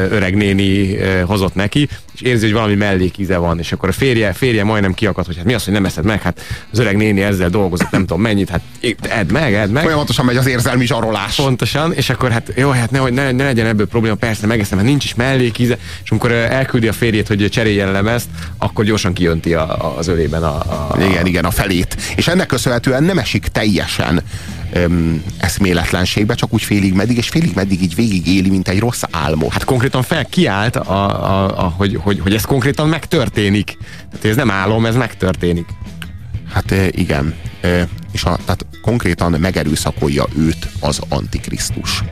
öreg néni ö, hozott neki, és érzi, hogy valami mellékíze van, és akkor a férje, férje majdnem kiakad, hogy hát mi az, hogy nem eszed meg, hát az öreg néni ezzel dolgozott, nem tudom mennyit, hát edd meg, edd meg. Folyamatosan megy az érzelmi zsarolás. Pontosan, és akkor hát jó, hát nehogy ne, ne legyen ebből probléma, persze megeszem, hát nincs is mellékíze, és amikor elküldi a férjét, hogy cseréljen lemezt, akkor gyorsan kijönti a, a, az ölében a, a, Igen, igen, a felét. És ennek köszönhetően nem esik teljesen öm, eszméletlenségbe, csak úgy félig meddig, és félig meddig így végig éli, mint egy rossz álmot. Hát konkrétan fel kiállt, a, a, a, hogy, hogy, hogy ez konkrétan megtörténik. Tehát ez nem álom, ez megtörténik. Hát igen. Eh, És a, tehát konkrétan megerőszakolja őt az Antikrisztus.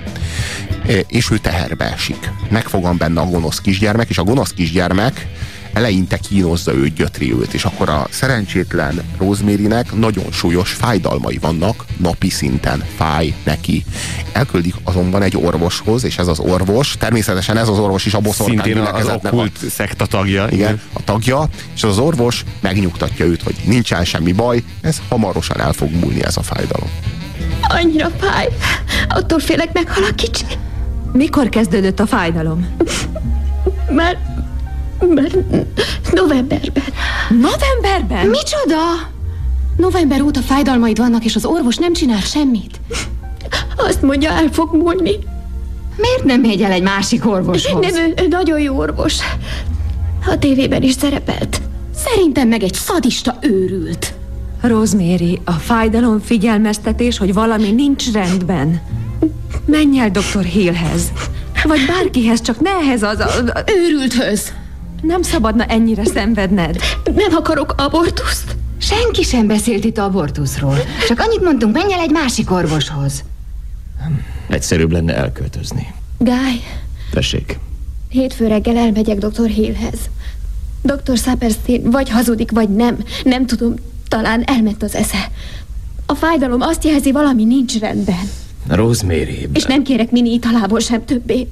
Eh, És ő teherbe esik. Megfogan benne a gonosz kisgyermek, és a gonosz kisgyermek eleinte kínozza őt, gyötri őt, és akkor a szerencsétlen Rosemary-nek nagyon súlyos fájdalmai vannak, napi szinten fáj neki. Elküldik azonban egy orvoshoz, és ez az orvos, természetesen ez az orvos is a boszorkány Szintén az gyülekezetnek a- okkult szekta tagja. igen, a tagja, és az orvos megnyugtatja őt, hogy nincsen semmi baj, ez hamarosan el fog múlni ez a fájdalom. Annyira fáj. Attól félek meghal a kicsi. Mikor kezdődött a fájdalom? Már novemberben. Novemberben? Micsoda? November óta fájdalmaid vannak, és az orvos nem csinál semmit. Azt mondja, el fog múlni. Miért nem megy el egy másik orvoshoz? Nem, ő, ő nagyon jó orvos. A tévében is szerepelt. Szerintem meg egy szadista őrült. Rosemary, a fájdalom figyelmeztetés, hogy valami nincs rendben. Menj el dr. Hillhez. Vagy bárkihez, csak ne ehhez az a... Őrülthöz. Nem szabadna ennyire szenvedned. Nem akarok abortuszt. Senki sem beszélt itt abortuszról. Csak annyit mondtunk, menj el egy másik orvoshoz. Egyszerűbb lenne elköltözni. Guy, Tessék. hétfő reggel elmegyek dr. Hillhez. Dr. Saperstein vagy hazudik, vagy nem. Nem tudom, talán elment az esze. A fájdalom azt jelzi, valami nincs rendben. Rosemary, És nem kérek mini italából sem többé.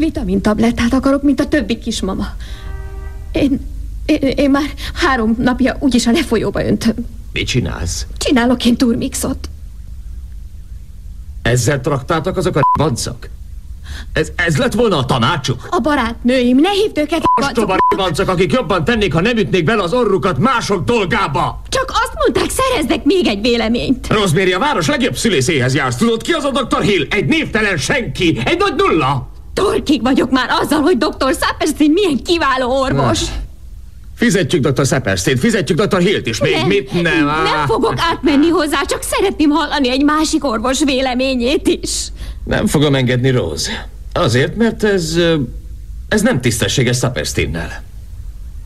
Vitamin tablettát akarok, mint a többi kismama. Én, én, én már három napja úgyis a lefolyóba öntöm. mit csinálsz? Csinálok én turmixot. Ezzel traktáltak azok a bancok? Ez, ez lett volna a tanácsuk? A barátnőim, ne hívd őket Ostoba bancok, akik jobban tennék, ha nem ütnék bele az orrukat mások dolgába! Csak azt mondták, szereznek még egy véleményt. Rosemary, a város legjobb szülészéhez jársz. Tudod ki az a Dr. Hill? Egy névtelen senki! Egy nagy nulla! Torkig vagyok már azzal, hogy dr. Saperstein milyen kiváló orvos. Fizetjük dr. Szepperszét, fizetjük dr. Hillt is. Még nem, mit nem? nem Á, fogok átmenni hozzá, csak szeretném hallani egy másik orvos véleményét is. Nem fogom engedni, Rose. Azért, mert ez... Ez nem tisztességes Szappersteinnel.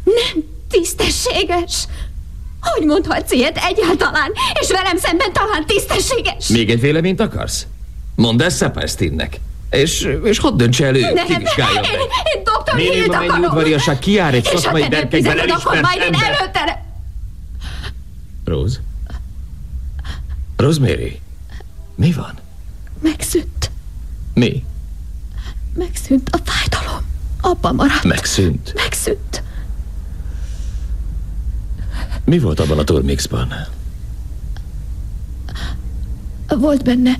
Nem tisztességes. Hogy mondhatsz ilyet egyáltalán, és velem szemben talán tisztességes? Még egy véleményt akarsz? Mondd ezt Szepesztinnek. És, és hadd döntse el ő, Nem, kivizsgálja én, meg. én doktor Hill-t Minimum ennyi akarom. udvariasság kiár egy ha szakmai berkekben elismert majd én ember. előtte... Rose? Rosemary, mi van? Megszűnt. Mi? Megszűnt a fájdalom. Abban maradt. Megszűnt. Megszűnt. Mi volt abban a turmixban? Volt benne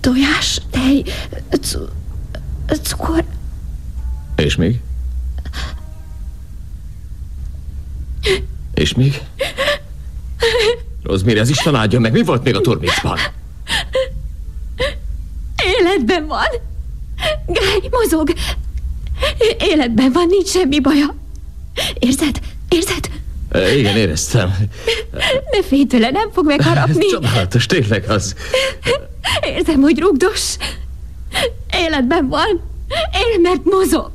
tojás, tej, cu- cukor, És még? És még? Rosemary, az Isten áldja meg, mi volt még a turmixban? Életben van. Gály, mozog. Életben van, nincs semmi baja. Érzed? Érzed? Igen, éreztem. Ne félj tőle, nem fog megharapni. Csodálatos, tényleg az. Érzem, hogy rugdos. Életben van. Él, mert mozog.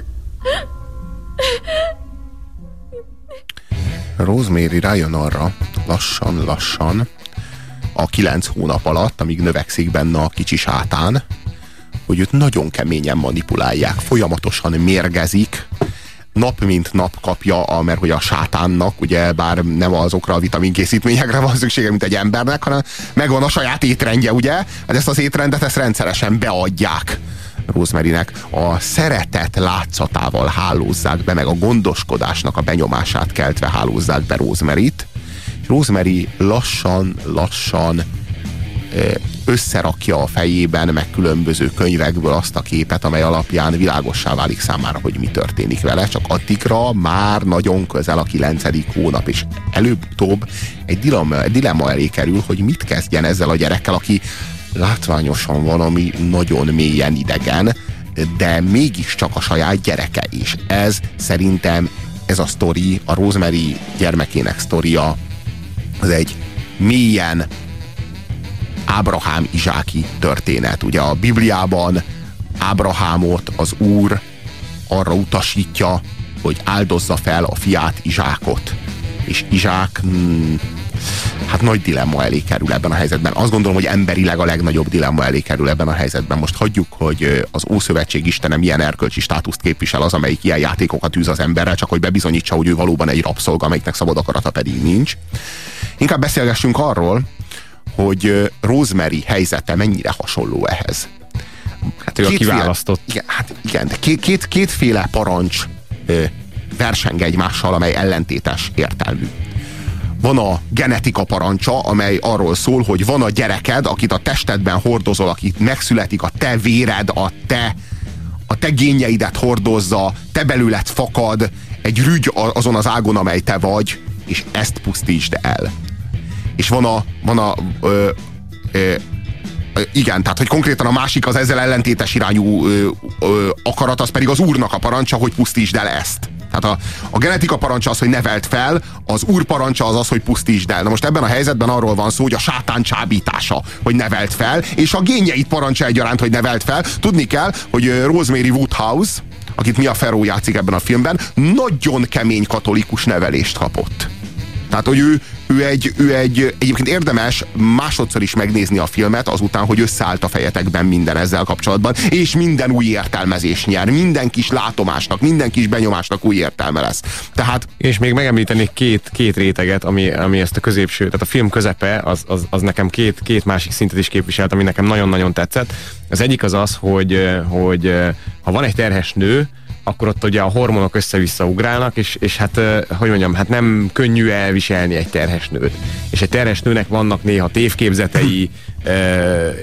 Rosemary rájön arra, lassan-lassan, a kilenc hónap alatt, amíg növekszik benne a kicsi sátán, hogy őt nagyon keményen manipulálják, folyamatosan mérgezik, nap mint nap kapja, a, mert hogy a sátánnak, ugye bár nem azokra a vitaminkészítményekre van szüksége, mint egy embernek, hanem megvan a saját étrendje, ugye? Hát ezt az étrendet ezt rendszeresen beadják Rosemarynek. A szeretet látszatával hálózzák be, meg a gondoskodásnak a benyomását keltve hálózzák be Rosemaryt. Rosemary lassan, lassan összerakja a fejében, meg különböző könyvekből azt a képet, amely alapján világossá válik számára, hogy mi történik vele, csak addigra már nagyon közel a kilencedik hónap, és előbb-utóbb egy dilemma, egy elé kerül, hogy mit kezdjen ezzel a gyerekkel, aki látványosan van, ami nagyon mélyen idegen, de mégiscsak a saját gyereke is. Ez szerintem ez a sztori, a Rosemary gyermekének sztoria, az egy mélyen Ábrahám izsáki történet. Ugye a Bibliában Ábrahámot az Úr arra utasítja, hogy áldozza fel a fiát Izsákot. És Izsák hmm, hát nagy dilemma elé kerül ebben a helyzetben. Azt gondolom, hogy emberileg a legnagyobb dilemma elé kerül ebben a helyzetben. Most hagyjuk, hogy az Ószövetség Istene milyen erkölcsi státuszt képvisel az, amelyik ilyen játékokat űz az emberrel, csak hogy bebizonyítsa, hogy ő valóban egy rabszolga, amelyiknek szabad akarata pedig nincs. Inkább beszélgessünk arról, hogy Rosemary helyzete mennyire hasonló ehhez. Hát ő a kiválasztott. Igen, hát igen, de két, két, kétféle parancs ö, verseng egymással, amely ellentétes értelmű. Van a genetika parancsa, amely arról szól, hogy van a gyereked, akit a testedben hordozol, akit megszületik a te véred, a te, a te génjeidet hordozza, te belőled fakad, egy rügy azon az ágon, amely te vagy, és ezt pusztítsd el és van a, van a ö, ö, igen, tehát hogy konkrétan a másik az ezzel ellentétes irányú ö, ö, akarat, az pedig az úrnak a parancsa, hogy pusztítsd el ezt. Tehát a, a genetika parancsa az, hogy nevelt fel, az úr parancsa az az, hogy pusztítsd el. Na most ebben a helyzetben arról van szó, hogy a sátán csábítása, hogy nevelt fel, és a génjeit parancsa egyaránt, hogy nevelt fel. Tudni kell, hogy Rosemary Woodhouse, akit mi a Feró játszik ebben a filmben, nagyon kemény katolikus nevelést kapott. Tehát, hogy ő, ő, egy, ő egy, egyébként érdemes másodszor is megnézni a filmet, azután, hogy összeállt a fejetekben minden ezzel kapcsolatban, és minden új értelmezés nyer. Minden kis látomásnak, minden kis benyomásnak új értelme lesz. Tehát... És még megemlítenék két, két réteget, ami, ami ezt a középső, tehát a film közepe, az, az, az nekem két, két másik szintet is képviselt, ami nekem nagyon-nagyon tetszett. Az egyik az az, hogy, hogy ha van egy terhes nő, akkor ott ugye a hormonok össze-vissza ugrálnak, és, és hát, hogy mondjam, hát nem könnyű elviselni egy terhes nőt. És egy terhes nőnek vannak néha tévképzetei,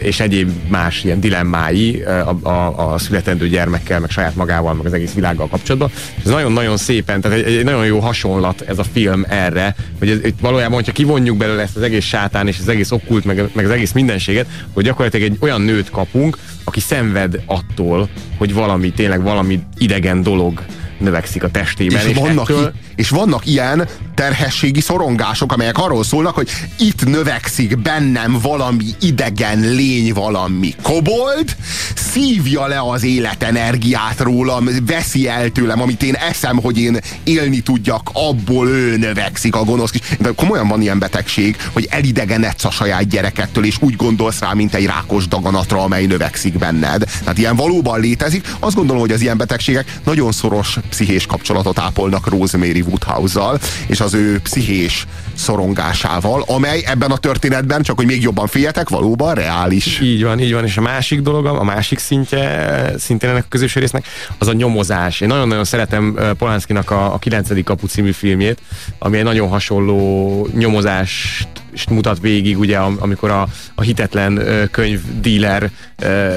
és egyéb más ilyen dilemmái a, a, a születendő gyermekkel, meg saját magával, meg az egész világgal kapcsolatban. Ez nagyon-nagyon szépen, tehát egy, egy nagyon jó hasonlat ez a film erre, hogy ez, itt valójában, hogyha kivonjuk belőle ezt az egész sátán és az egész okkult, meg, meg az egész mindenséget, hogy gyakorlatilag egy olyan nőt kapunk, aki szenved attól, hogy valami, tényleg valami idegen dolog növekszik a testében. És, és, van, ettől... És vannak ilyen terhességi szorongások, amelyek arról szólnak, hogy itt növekszik bennem valami idegen lény, valami kobold, szívja le az életenergiát rólam, veszi el tőlem, amit én eszem, hogy én élni tudjak, abból ő növekszik a gonosz kis. De komolyan van ilyen betegség, hogy elidegenedsz a saját gyerekettől, és úgy gondolsz rá, mint egy rákos daganatra, amely növekszik benned. Tehát ilyen valóban létezik. Azt gondolom, hogy az ilyen betegségek nagyon szoros pszichés kapcsolatot ápolnak Rosemary Woodhouse-zal, és az ő pszichés szorongásával, amely ebben a történetben, csak hogy még jobban féljetek, valóban reális. Így van, így van, és a másik dolog, a másik szintje, szintén ennek a közös résznek, az a nyomozás. Én nagyon-nagyon szeretem Polanskinak a, a 9. kapu című filmjét, ami egy nagyon hasonló nyomozást mutat végig, ugye, amikor a, a hitetlen könyvdíler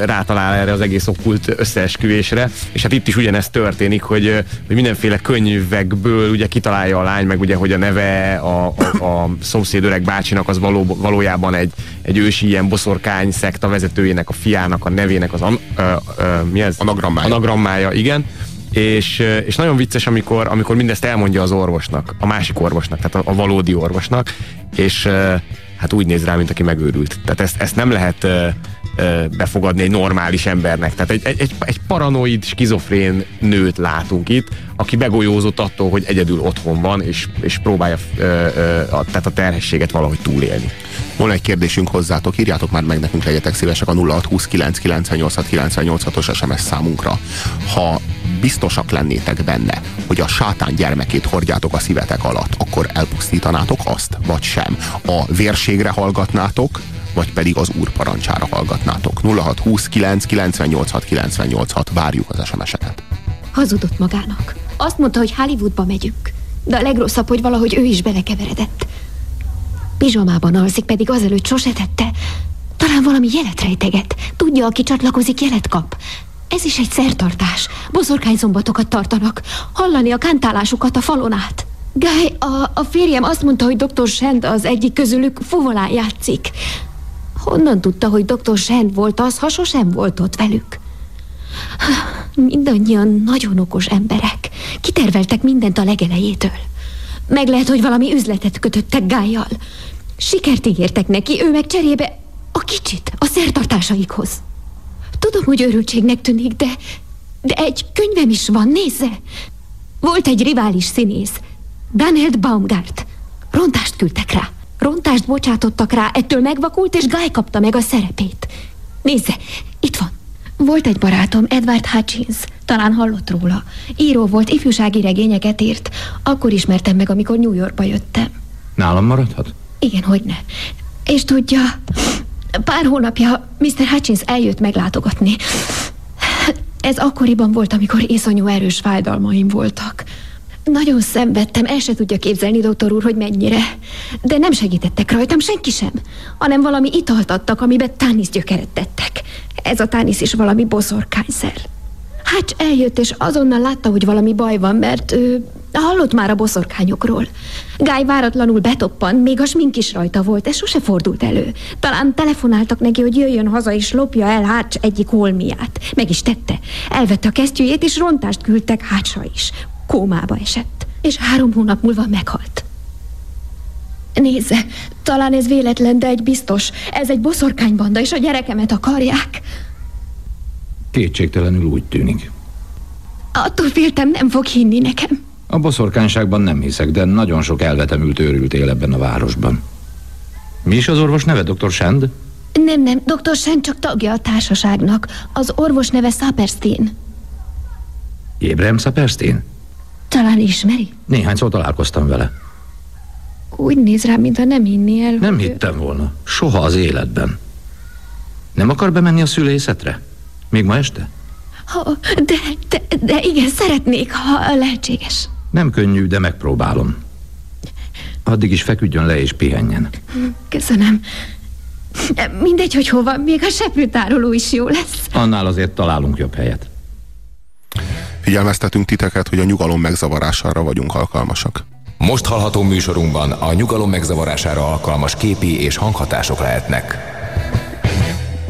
rátalál erre az egész okkult összeesküvésre, és hát itt is ugyanezt történik, hogy, hogy mindenféle könyvekből ugye kitalálja a lány, meg ugye, hogy a neve a, a, a szomszéd öreg bácsinak az való, valójában egy, egy ősi ilyen boszorkány szekta vezetőjének, a fiának, a nevének az an, ö, ö, mi ez? Anagrammája. Anagrammája, igen és, és nagyon vicces, amikor, amikor mindezt elmondja az orvosnak, a másik orvosnak, tehát a, a valódi orvosnak, és hát úgy néz rá, mint aki megőrült. Tehát ezt, ezt nem lehet befogadni egy normális embernek. Tehát egy, egy, egy, paranoid, skizofrén nőt látunk itt, aki begolyózott attól, hogy egyedül otthon van, és, és próbálja ö, ö, a, tehát a terhességet valahogy túlélni. Van egy kérdésünk hozzátok, írjátok már meg nekünk, legyetek szívesek a 0629 os SMS számunkra. Ha biztosak lennétek benne, hogy a sátán gyermekét hordjátok a szívetek alatt, akkor elpusztítanátok azt, vagy sem? A vérségre hallgatnátok, vagy pedig az úr parancsára hallgatnátok. 0629 986 986 várjuk az SMS-eket. Hazudott magának. Azt mondta, hogy Hollywoodba megyünk. De a legrosszabb, hogy valahogy ő is belekeveredett. Pizsamában alszik, pedig azelőtt sose tette. Talán valami jelet rejteget. Tudja, aki csatlakozik, jelet kap. Ez is egy szertartás. Boszorkányzombatokat tartanak. Hallani a kántálásukat a falon át. Guy, a, a férjem azt mondta, hogy dr. Shand az egyik közülük fuvolán játszik. Honnan tudta, hogy dr. Shand volt az, ha sosem volt ott velük? Mindannyian nagyon okos emberek. Kiterveltek mindent a legelejétől. Meg lehet, hogy valami üzletet kötöttek Gájjal. Sikert ígértek neki, ő meg cserébe a kicsit, a szertartásaikhoz. Tudom, hogy örültségnek tűnik, de, de egy könyvem is van, nézze! Volt egy rivális színész, Daniel Baumgart. Rontást küldtek rá. Rontást bocsátottak rá, ettől megvakult, és Guy kapta meg a szerepét. Nézze, itt van. Volt egy barátom, Edward Hutchins. Talán hallott róla. Író volt, ifjúsági regényeket írt. Akkor ismertem meg, amikor New Yorkba jöttem. Nálam maradhat? Igen, hogy ne. És tudja, pár hónapja Mr. Hutchins eljött meglátogatni. Ez akkoriban volt, amikor iszonyú erős fájdalmaim voltak. Nagyon szenvedtem, el se tudja képzelni, doktor úr, hogy mennyire. De nem segítettek rajtam, senki sem. Hanem valami italt adtak, amiben tániszgyökeret tettek. Ez a tánisz is valami boszorkányszer. Hát eljött, és azonnal látta, hogy valami baj van, mert ő hallott már a boszorkányokról. Gály váratlanul betoppan, még a smink is rajta volt, ez sose fordult elő. Talán telefonáltak neki, hogy jöjjön haza és lopja el Hács egyik holmiát. Meg is tette. Elvette a kesztyűjét, és rontást küldtek Hácsra is. Kómába esett, és három hónap múlva meghalt. Nézze, talán ez véletlen, de egy biztos. Ez egy boszorkánybanda, és a gyerekemet akarják. Kétségtelenül úgy tűnik. Attól féltem, nem fog hinni nekem. A boszorkányságban nem hiszek, de nagyon sok elvetemült őrült él ebben a városban. Mi is az orvos neve, dr. Sand? Nem, nem, dr. Sand csak tagja a társaságnak. Az orvos neve Saperstein. Ébrem Saperstein? Talán ismeri? Néhány szó találkoztam vele. Úgy néz rám, mintha nem hinni el. Nem hittem volna. Soha az életben. Nem akar bemenni a szülészetre? Még ma este? Ha, de, de, de igen, szeretnék, ha lehetséges. Nem könnyű, de megpróbálom. Addig is feküdjön le és pihenjen. Köszönöm. Mindegy, hogy hova, még a seprőtároló is jó lesz. Annál azért találunk jobb helyet. Figyelmeztetünk titeket, hogy a nyugalom megzavarására vagyunk alkalmasak. Most hallható műsorunkban a nyugalom megzavarására alkalmas képi és hanghatások lehetnek.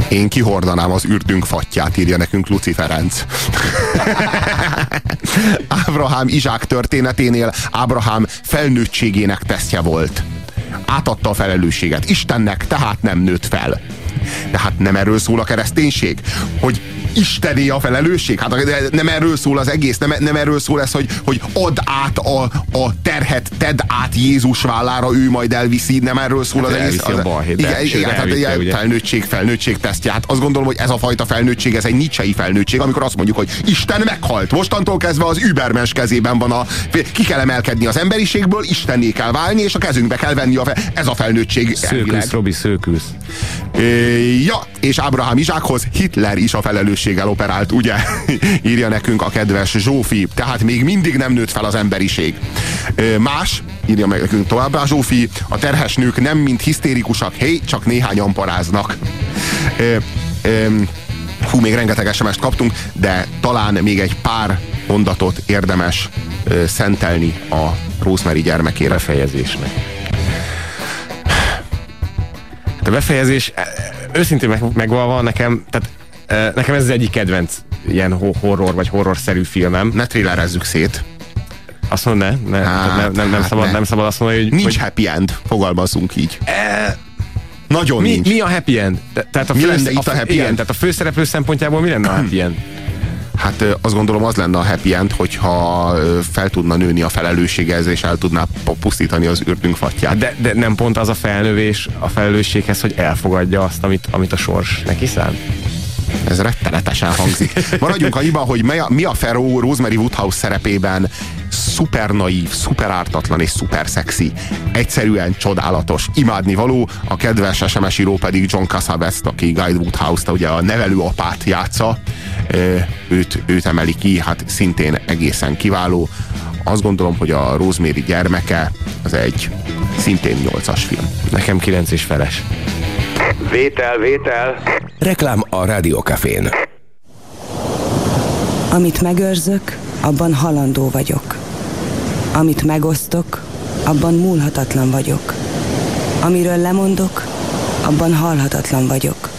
Én kihordanám az ürdünk fatját, írja nekünk Luci Ferenc. Ábrahám Izsák történeténél Ábrahám felnőttségének tesztje volt. Átadta a felelősséget Istennek, tehát nem nőtt fel. De hát nem erről szól a kereszténység, hogy Istené a felelősség? Hát nem erről szól az egész, nem, nem erről szól ez, hogy, hogy add át a, a terhet, tedd át Jézus vállára, ő majd elviszi, nem erről szól hát az egész. Az, a balhét, igen, igen, hát egy felnőttség, felnőttség tesztje. Hát azt gondolom, hogy ez a fajta felnőttség, ez egy nicsei felnőttség, amikor azt mondjuk, hogy Isten meghalt. Mostantól kezdve az übermens kezében van a, ki kell emelkedni az emberiségből, Istenné kell válni, és a kezünkbe kell venni a, fe, ez a felnőttség. Szőkülsz, Robi, szőkülsz. Ja, és Ábrahám Izsákhoz Hitler is a felelősséggel operált, ugye? Írja nekünk a kedves Zsófi. Tehát még mindig nem nőtt fel az emberiség. Más, írja meg nekünk továbbá Zsófi, a terhes nők nem mint hisztérikusak, hé, csak néhányan paráznak. Hú, még rengeteg sms kaptunk, de talán még egy pár mondatot érdemes szentelni a Rosemary gyermekére. Befejezésnek. A befejezés őszintén meg, megvalva nekem, tehát nekem ez az egyik kedvenc ilyen horror vagy horror-szerű filmem. Ne thrillerezzük szét. Azt mondom, ne, ne, hát, nem, nem, nem, hát szabad, ne. nem szabad azt mondani, hogy... Nincs hogy... happy end, fogalmazunk így. E... Nagyon mi, nincs. Mi a happy end? Tehát a, mi fő, lenne itt a, a happy igen, end? Tehát a főszereplő szempontjából mi lenne a happy end? Hát azt gondolom az lenne a happy end, hogyha fel tudna nőni a felelősséghez, és el tudná pusztítani az ürdünk fatját. De, de nem pont az a felnövés a felelősséghez, hogy elfogadja azt, amit, amit a sors neki szán? Ez rettenetesen hangzik. Maradjunk annyiban, hogy mi a, Ferro Rosemary Woodhouse szerepében szuper naív, szuper ártatlan és szuper szexi. Egyszerűen csodálatos, imádni való. A kedves SMS író pedig John Cassavetes, aki Guy Woodhouse-t, ugye a nevelő apát játsza. Őt, őt emeli ki, hát szintén egészen kiváló. Azt gondolom, hogy a Rosemary gyermeke az egy szintén 8-as film. Nekem 9 és feles. Vétel, vétel. Reklám a Rádiókafén. Amit megőrzök, abban halandó vagyok. Amit megosztok, abban múlhatatlan vagyok. Amiről lemondok, abban halhatatlan vagyok.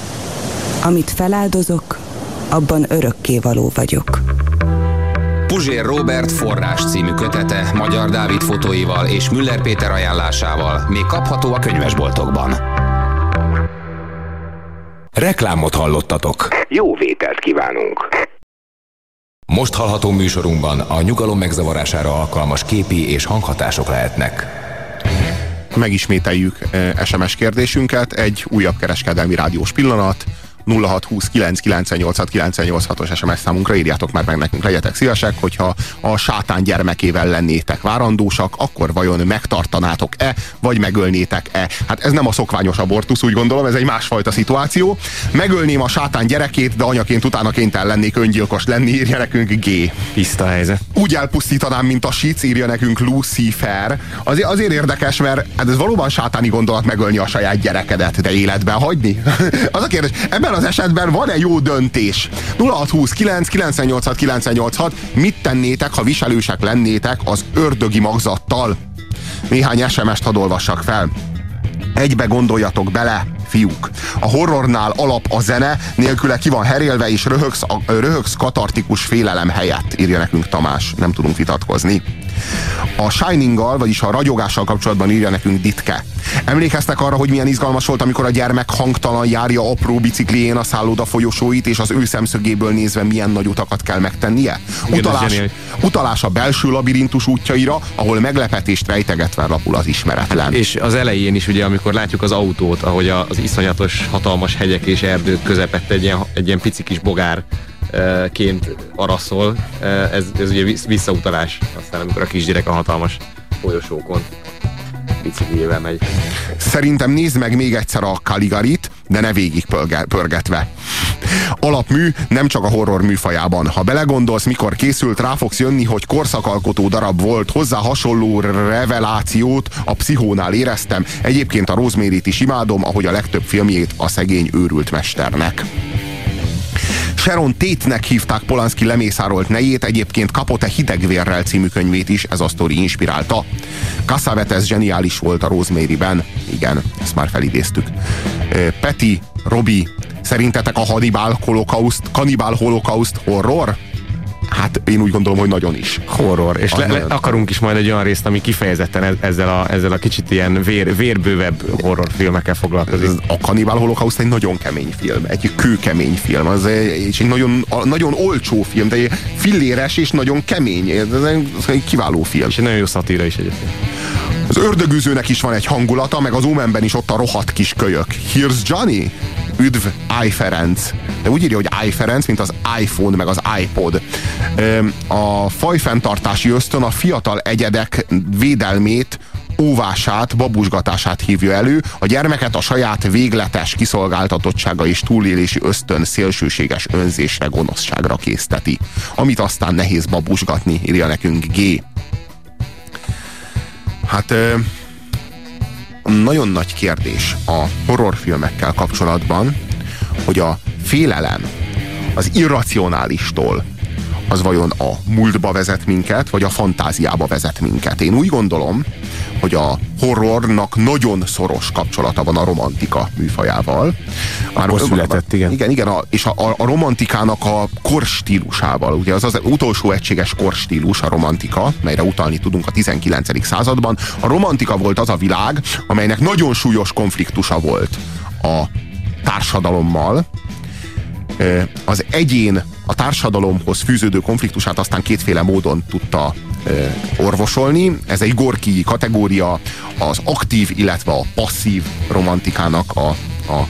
Amit feláldozok, abban örökké való vagyok. Puzsér Robert forrás című kötete Magyar Dávid fotóival és Müller Péter ajánlásával még kapható a könyvesboltokban. Reklámot hallottatok. Jó vételt kívánunk! Most hallható műsorunkban a nyugalom megzavarására alkalmas képi és hanghatások lehetnek. Megismételjük SMS eh, kérdésünket, egy újabb kereskedelmi rádiós pillanat, 0629 os SMS számunkra írjátok már meg nekünk, legyetek szívesek, hogyha a sátán gyermekével lennétek várandósak, akkor vajon megtartanátok-e, vagy megölnétek-e? Hát ez nem a szokványos abortusz, úgy gondolom, ez egy másfajta szituáció. Megölném a sátán gyerekét, de anyaként utána kénytelen lennék öngyilkos lenni, írja nekünk G. Tiszta helyzet. Úgy elpusztítanám, mint a sic, írja nekünk Lucifer. Azért, azért érdekes, mert hát ez valóban sátáni gondolat megölni a saját gyerekedet, de életben hagyni? az a kérdés, ebben az esetben van-e jó döntés? 0629 986 986 mit tennétek, ha viselősek lennétek az ördögi magzattal? Néhány SMS-t hadd olvassak fel. Egybe gondoljatok bele, fiúk. A horrornál alap a zene, nélküle ki van herélve, és röhögsz, a, röhögsz katartikus félelem helyett, írja nekünk Tamás. Nem tudunk vitatkozni. A Shining-gal, vagyis a ragyogással kapcsolatban írja nekünk Ditke. Emlékeztek arra, hogy milyen izgalmas volt, amikor a gyermek hangtalan járja apró biciklién a szálloda folyosóit, és az ő szemszögéből nézve milyen nagy utakat kell megtennie? Utalás, utalás a belső labirintus útjaira, ahol meglepetést rejtegetve lapul az ismeretlen. És az elején is ugye, amikor látjuk az autót, ahogy az iszonyatos, hatalmas hegyek és erdők közepette egy ilyen, egy ilyen pici kis bogár ként araszol, ez, ez ugye visszautalás, aztán amikor a kisgyerek a hatalmas folyosókon bicikliével megy. Szerintem nézd meg még egyszer a Kaligarit, de ne végig pörgetve. Alapmű nem csak a horror műfajában. Ha belegondolsz, mikor készült, rá fogsz jönni, hogy korszakalkotó darab volt, hozzá hasonló revelációt a pszichónál éreztem. Egyébként a rosemary is imádom, ahogy a legtöbb filmjét a szegény őrült mesternek. Sharon Tate-nek hívták Polanski lemészárolt nejét, egyébként kapott-e Hidegvérrel című könyvét is, ez a sztori inspirálta. Cassavetes zseniális volt a Rosemary-ben. igen, ezt már felidéztük. Peti, Robi, szerintetek a Hannibal holokauszt, Cannibal holokauszt horror? Hát én úgy gondolom, hogy nagyon is. Horror. És le, le, akarunk is majd egy olyan részt, ami kifejezetten ezzel a, ezzel a kicsit ilyen vér, vérbővebb horrorfilmekkel foglalkozik. A Cannibal Holocaust egy nagyon kemény film, egy kőkemény film, az egy, és egy nagyon, nagyon olcsó film, de filléres és nagyon kemény, ez egy, ez egy kiváló film. És egy nagyon jó szatíra is egyébként. Az ördögűzőnek is van egy hangulata, meg az Omenben is ott a rohadt kis kölyök. Here's Johnny? Üdv, I. Ferenc. De úgy írja, hogy I. Ferenc, mint az iPhone, meg az iPod. A fajfenntartási ösztön a fiatal egyedek védelmét óvását, babusgatását hívja elő, a gyermeket a saját végletes kiszolgáltatottsága és túlélési ösztön szélsőséges önzésre, gonoszságra készteti. Amit aztán nehéz babusgatni, írja nekünk G. Hát nagyon nagy kérdés a horrorfilmekkel kapcsolatban, hogy a félelem az irracionálistól az vajon a múltba vezet minket, vagy a fantáziába vezet minket. Én úgy gondolom, hogy a horrornak nagyon szoros kapcsolata van a romantika műfajával. Már Akkor született, igen. Igen, igen, a, és a, a romantikának a korstílusával. Ugye az az utolsó egységes korstílus a romantika, melyre utalni tudunk a 19. században. A romantika volt az a világ, amelynek nagyon súlyos konfliktusa volt a társadalommal, az egyén a társadalomhoz fűződő konfliktusát aztán kétféle módon tudta orvosolni. Ez egy gorki kategória, az aktív, illetve a passzív romantikának a, a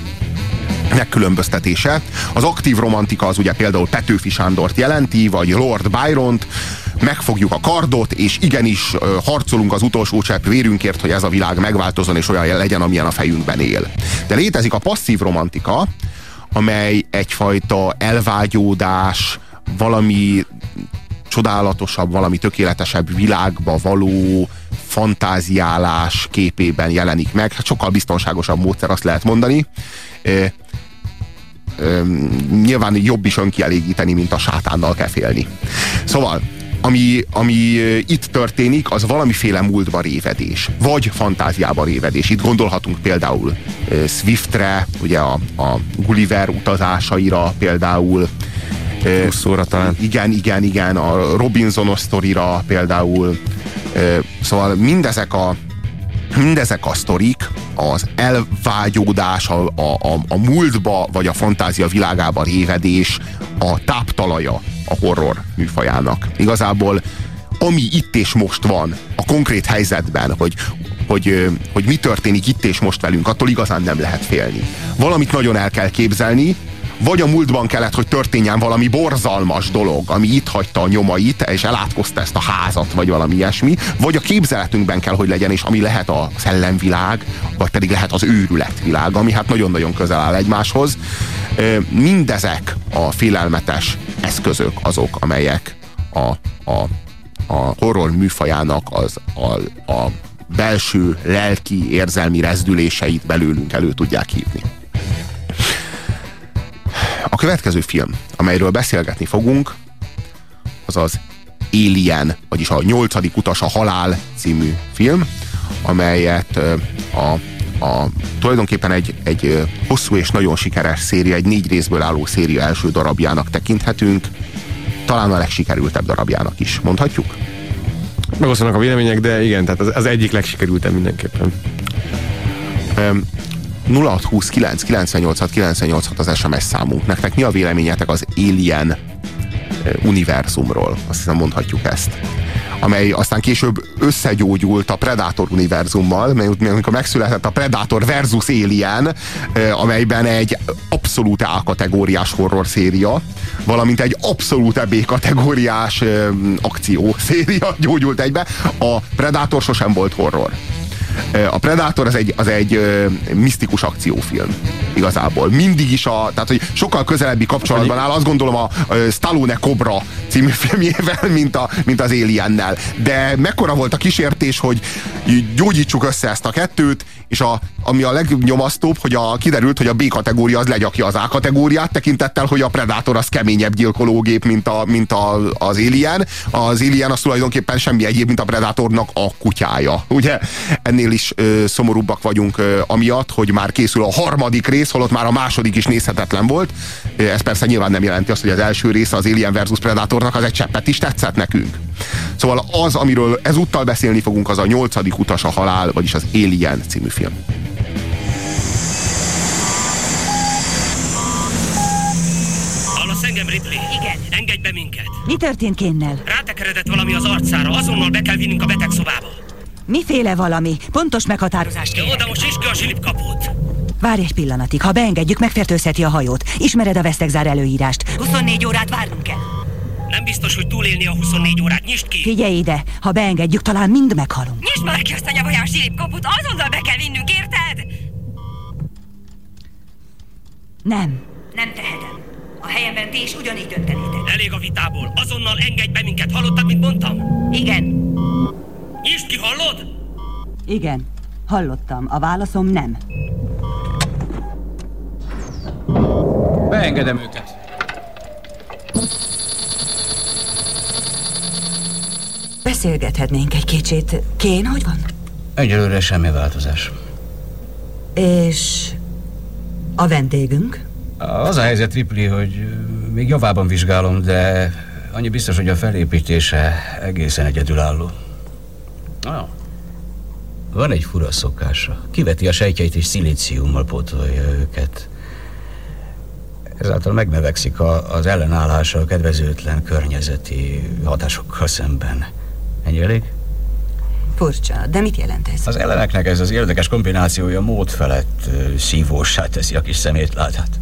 megkülönböztetése. Az aktív romantika az ugye például Petőfi Sándort jelenti, vagy Lord Byron-t, megfogjuk a kardot, és igenis harcolunk az utolsó csepp vérünkért, hogy ez a világ megváltozon, és olyan legyen, amilyen a fejünkben él. De létezik a passzív romantika, amely egyfajta elvágyódás, valami csodálatosabb, valami tökéletesebb világba való fantáziálás képében jelenik meg. Hát sokkal biztonságosabb módszer, azt lehet mondani. E, nyilván jobb is önkielégíteni, mint a sátánnal kell félni. Szóval ami, ami itt történik, az valamiféle múltba révedés, vagy fantáziába révedés. Itt gondolhatunk például Swiftre, ugye a, a Gulliver utazásaira például, Russzóra talán. Igen, igen, igen, a Robinsonos sztorira például. Szóval mindezek a, mindezek a sztorik, az elvágyódás, a, a, a múltba vagy a fantázia világába révedés, a táptalaja a horror műfajának. Igazából ami itt és most van, a konkrét helyzetben, hogy, hogy, hogy mi történik itt és most velünk, attól igazán nem lehet félni. Valamit nagyon el kell képzelni, vagy a múltban kellett, hogy történjen valami borzalmas dolog, ami itt hagyta a nyomait, és elátkozta ezt a házat, vagy valami ilyesmi, vagy a képzeletünkben kell, hogy legyen, és ami lehet a szellemvilág, vagy pedig lehet az őrületvilág, ami hát nagyon-nagyon közel áll egymáshoz. Mindezek a félelmetes eszközök azok, amelyek a, a, a horror műfajának az, a, a belső lelki érzelmi rezdüléseit belőlünk elő tudják hívni. A következő film, amelyről beszélgetni fogunk, az az Alien, vagyis a nyolcadik utas a halál című film, amelyet a, a, tulajdonképpen egy, egy hosszú és nagyon sikeres széria, egy négy részből álló széria első darabjának tekinthetünk, talán a legsikerültebb darabjának is, mondhatjuk? Megosztanak a vélemények, de igen, tehát az, az egyik legsikerültebb mindenképpen. 0629 986 986 az SMS számunk. Nektek mi a véleményetek az Alien univerzumról? Azt hiszem mondhatjuk ezt amely aztán később összegyógyult a Predator univerzummal, mert amikor megszületett a Predator versus Alien, amelyben egy abszolút A kategóriás horror széria, valamint egy abszolút B kategóriás akció széria gyógyult egybe. A Predator sosem volt horror. A Predator az egy, az egy misztikus akciófilm igazából. Mindig is a, tehát hogy sokkal közelebbi kapcsolatban áll, azt gondolom a, Stallone Cobra című filmjével, mint, a, mint az Aliennel. De mekkora volt a kísértés, hogy gyógyítsuk össze ezt a kettőt, és a, ami a legnyomasztóbb, hogy a, kiderült, hogy a B kategória az legyakja az A kategóriát, tekintettel, hogy a Predator az keményebb gyilkológép, mint, a, mint a, az Alien. Az Alien az tulajdonképpen semmi egyéb, mint a Predatornak a kutyája. Ugye? Ennél ennél is ö, szomorúbbak vagyunk ö, amiatt, hogy már készül a harmadik rész, holott már a második is nézhetetlen volt. Ez persze nyilván nem jelenti azt, hogy az első része az Alien vs Predatornak az egy cseppet is tetszett nekünk. Szóval az, amiről ezúttal beszélni fogunk, az a nyolcadik utas a halál, vagyis az Alien című film. Hallasz engem, Ripley? Igen. Engedj be minket. Mi történt Kénnel? Rátekeredett valami az arcára, azonnal be kell vinnünk a betegszobába. Miféle valami? Pontos meghatározást Jó, kérek. de most is ki a silipkaput. Várj egy pillanatig, ha beengedjük, megfertőzheti a hajót. Ismered a vesztegzár előírást. 24 órát várnunk kell. Nem biztos, hogy túlélni a 24 órát. Nyisd ki! Figyelj ide, ha beengedjük, talán mind meghalunk. Nyisd már ki azt a nyavajás silipkoput, azonnal be kell vinnünk, érted? Nem. Nem tehetem. A helyemben ti is ugyanígy döntenétek. Elég a vitából. Azonnal engedj be minket. Hallottad, mit mondtam? Igen. Nyisd ki, hallod? Igen. Hallottam. A válaszom nem. Beengedem őket. Beszélgethetnénk egy kicsit. Kén, hogy van? Egyelőre semmi változás. És a vendégünk? Az a helyzet, Ripley, hogy még javában vizsgálom, de annyi biztos, hogy a felépítése egészen egyedülálló. Ah. Van egy fura szokása. Kiveti a sejtjeit és szilíciummal pótolja őket. Ezáltal megnövekszik a, az ellenállása a kedvezőtlen környezeti hatásokkal szemben. Ennyi elég? Furcsa, de mit jelent ez? Az elleneknek ez az érdekes kombinációja mód felett szívósá teszi a kis szemétlátát.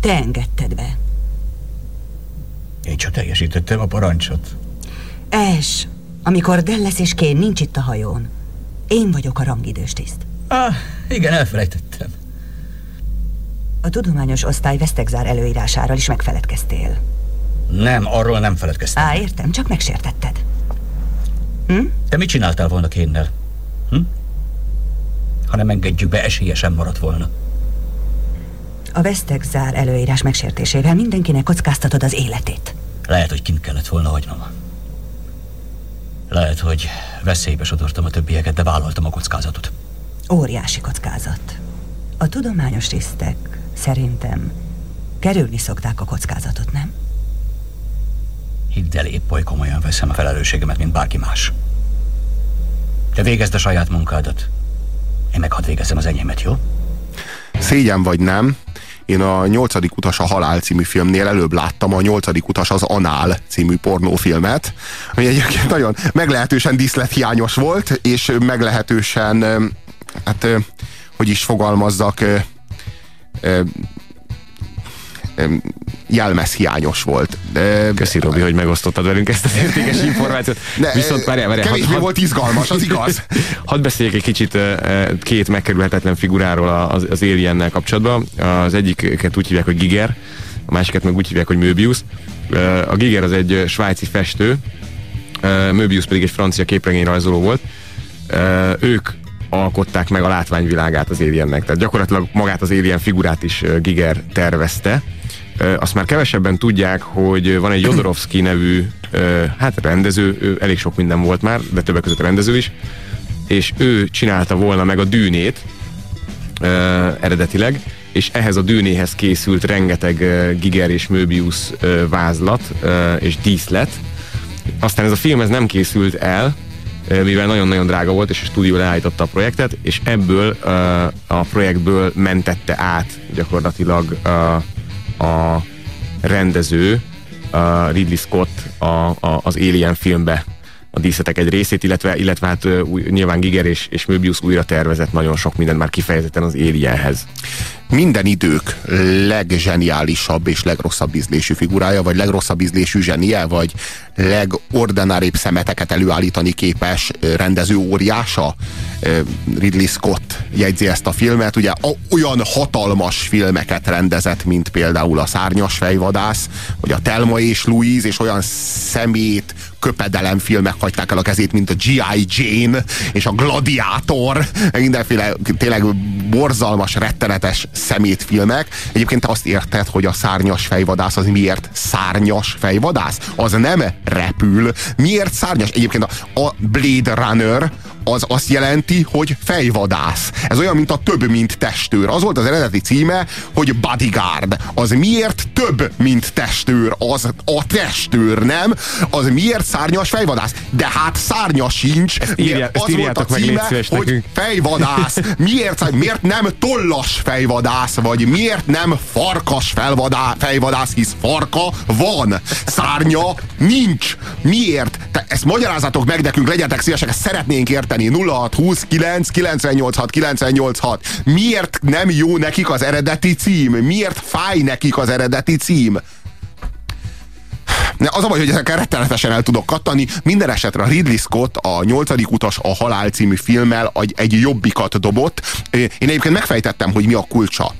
Te engedted be. Én csak teljesítettem a parancsot. Es, amikor Delles és Kén nincs itt a hajón, én vagyok a rangidős tiszt. Ah, igen, elfelejtettem. A tudományos osztály vesztegzár előírásáról is megfeledkeztél. Nem, arról nem feledkeztem. Á, értem, csak megsértetted. Te mit csináltál volna kénnel? Hm? Ha nem engedjük be, esélye sem maradt volna. A vesztegzár előírás megsértésével mindenkinek kockáztatod az életét. Lehet, hogy kint kellett volna hagynom. Lehet, hogy veszélybe sodortam a többieket, de vállaltam a kockázatot. Óriási kockázat. A tudományos tisztek szerintem kerülni szokták a kockázatot, nem? Hidd el, épp oly komolyan veszem a felelősségemet, mint bárki más. Te végezd a saját munkádat. Én meg hadd végezzem az enyémet, jó? Szégyen vagy nem, én a nyolcadik utas a halál című filmnél előbb láttam a nyolcadik utas az Anál című pornófilmet, ami egyébként nagyon meglehetősen díszlethiányos volt, és meglehetősen, hát hogy is fogalmazzak, jelmezhiányos volt. Köszi, Robi, hogy megosztottad velünk ezt az értékes információt. De, Viszont várjál, várjál. kevésbé volt izgalmas, az igaz. Hadd beszéljek egy kicsit két megkerülhetetlen figuráról az, az Aliennel kapcsolatban. Az egyiket úgy hívják, hogy Giger, a másikat meg úgy hívják, hogy Möbius. A Giger az egy svájci festő, Möbius pedig egy francia képregényrajzoló volt. Ők alkották meg a látványvilágát az Aliennek. Tehát gyakorlatilag magát az Alien figurát is Giger tervezte. Azt már kevesebben tudják, hogy van egy Jodorowsky nevű hát rendező, elég sok minden volt már, de többek között rendező is, és ő csinálta volna meg a dűnét eredetileg, és ehhez a dűnéhez készült rengeteg Giger és Möbius vázlat és díszlet. Aztán ez a film ez nem készült el, mivel nagyon-nagyon drága volt, és a stúdió leállította a projektet, és ebből ö, a projektből mentette át gyakorlatilag ö, a rendező, Ridley Scott a, a, az Alien filmbe a díszletek egy részét, illetve, illetve hát új, nyilván Giger és, és Möbius újra tervezett nagyon sok mindent már kifejezetten az Alienhez. minden idők legzseniálisabb és legrosszabb ízlésű figurája, vagy legrosszabb ízlésű zsenie, vagy legordinárébb szemeteket előállítani képes rendező óriása. Ridley Scott jegyzi ezt a filmet, ugye olyan hatalmas filmeket rendezett, mint például a Szárnyas fejvadász, vagy a Telma és Louise, és olyan szemét, köpedelem filmek hagyták el a kezét, mint a G.I. Jane és a Gladiátor, mindenféle tényleg borzalmas, rettenetes szemétfilmek. Egyébként te azt érted, hogy a szárnyas fejvadász az miért szárnyas fejvadász? Az nem repül. Miért szárnyas? Egyébként a, Blade Runner az azt jelenti, hogy fejvadász. Ez olyan, mint a több, mint testőr. Az volt az eredeti címe, hogy bodyguard. Az miért több, mint testőr? Az a testőr, nem? Az miért szárnyas fejvadász? De hát szárnya sincs. az ezt írjátok volt a meg, címe, szíves hogy nekünk. fejvadász. Miért, miért nem tollas fejvadász? Vagy miért nem farkas felvadá, fejvadász, hisz farka van. Szárnya nincs. Miért? Te ezt magyarázatok meg nekünk, legyetek szívesek, ezt szeretnénk érteni. 0629 986 986. Miért nem jó nekik az eredeti cím? Miért fáj nekik az eredeti cím? Ne, az a baj, hogy ezekkel rettenetesen el tudok kattani. Minden esetre a Ridley Scott a nyolcadik utas a halál című filmmel egy jobbikat dobott. Én egyébként megfejtettem, hogy mi a kulcsa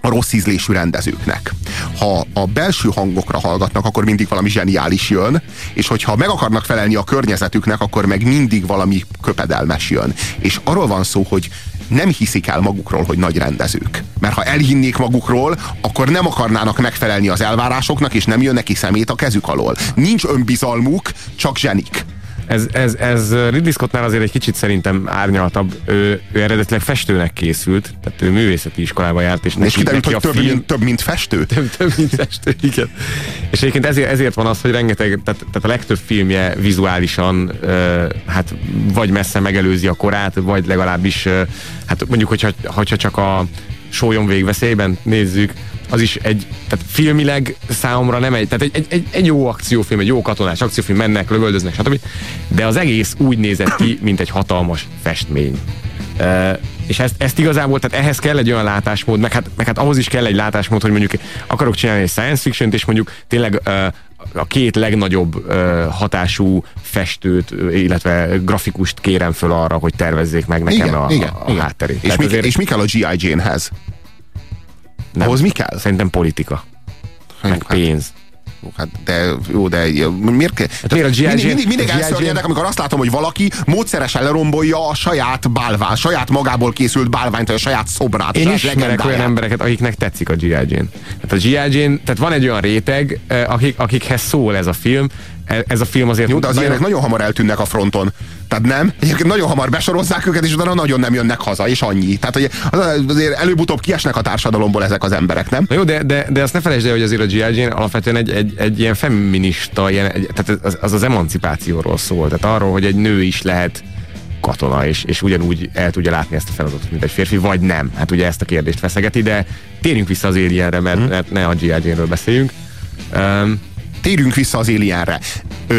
a rossz ízlésű rendezőknek. Ha a belső hangokra hallgatnak, akkor mindig valami zseniális jön, és hogyha meg akarnak felelni a környezetüknek, akkor meg mindig valami köpedelmes jön. És arról van szó, hogy nem hiszik el magukról, hogy nagy rendezők. Mert ha elhinnék magukról, akkor nem akarnának megfelelni az elvárásoknak, és nem jön neki szemét a kezük alól. Nincs önbizalmuk, csak zsenik. Ez, ez, ez Ridley Scottnál azért egy kicsit szerintem árnyaltabb. Ő, ő eredetileg festőnek készült, tehát ő művészeti iskolába járt, és, És kiderült, hogy több, film- mint, több, mint festő. több, több mint festő, igen. És egyébként ezért, ezért van az, hogy rengeteg, tehát, tehát a legtöbb filmje vizuálisan uh, hát vagy messze megelőzi a korát, vagy legalábbis uh, hát mondjuk, hogyha, hogyha csak a sólyom végveszélyben nézzük, az is egy, tehát filmileg számomra nem egy, tehát egy, egy, egy, jó akciófilm, egy jó katonás akciófilm, mennek, lövöldöznek, stb. De az egész úgy nézett ki, mint egy hatalmas festmény. Uh, és ezt, ezt igazából, tehát ehhez kell egy olyan látásmód, meg hát, meg hát ahhoz is kell egy látásmód, hogy mondjuk akarok csinálni egy science fiction és mondjuk tényleg a két legnagyobb hatású festőt, illetve grafikust kérem föl arra, hogy tervezzék meg nekem Igen, a, igen, a, a hátterét. És Tehát mi, azért és mi kell a G.I. Jane-hez? nem. Ahhoz mi kell? Szerintem politika. Meg pénz. Hát de jó, de miért kell? Hát miért a G.I. mindig, mindig, mindig elszörnyedek, amikor azt látom, hogy valaki módszeresen lerombolja a saját bálvány, saját magából készült bálványt, vagy a saját szobrát, Én ismerek olyan embereket, akiknek tetszik a G.I. Jane. Tehát a G.I. Jane, tehát van egy olyan réteg, eh, akik, akikhez szól ez a film. E- Ez a film azért... Jó, de az ilyenek nagyon hamar eltűnnek a fronton. Tehát nem? Egyébként nagyon hamar besorozzák őket, és utána nagyon nem jönnek haza, és annyi. Tehát hogy az- azért előbb-utóbb kiesnek a társadalomból ezek az emberek, nem? Na jó, de, de, de azt ne felejtsd el, hogy azért a G.I. Jane alapvetően egy, egy, egy ilyen feminista, ilyen, egy, tehát az, az az emancipációról szól. Tehát arról, hogy egy nő is lehet katona, és, és ugyanúgy el tudja látni ezt a feladatot, mint egy férfi, vagy nem. Hát ugye ezt a kérdést feszegeti, de térjünk vissza az Alienre, mert, mert ne a G.I. Jane-ről beszéljünk. Um, Térjünk vissza az Alienre. Ö,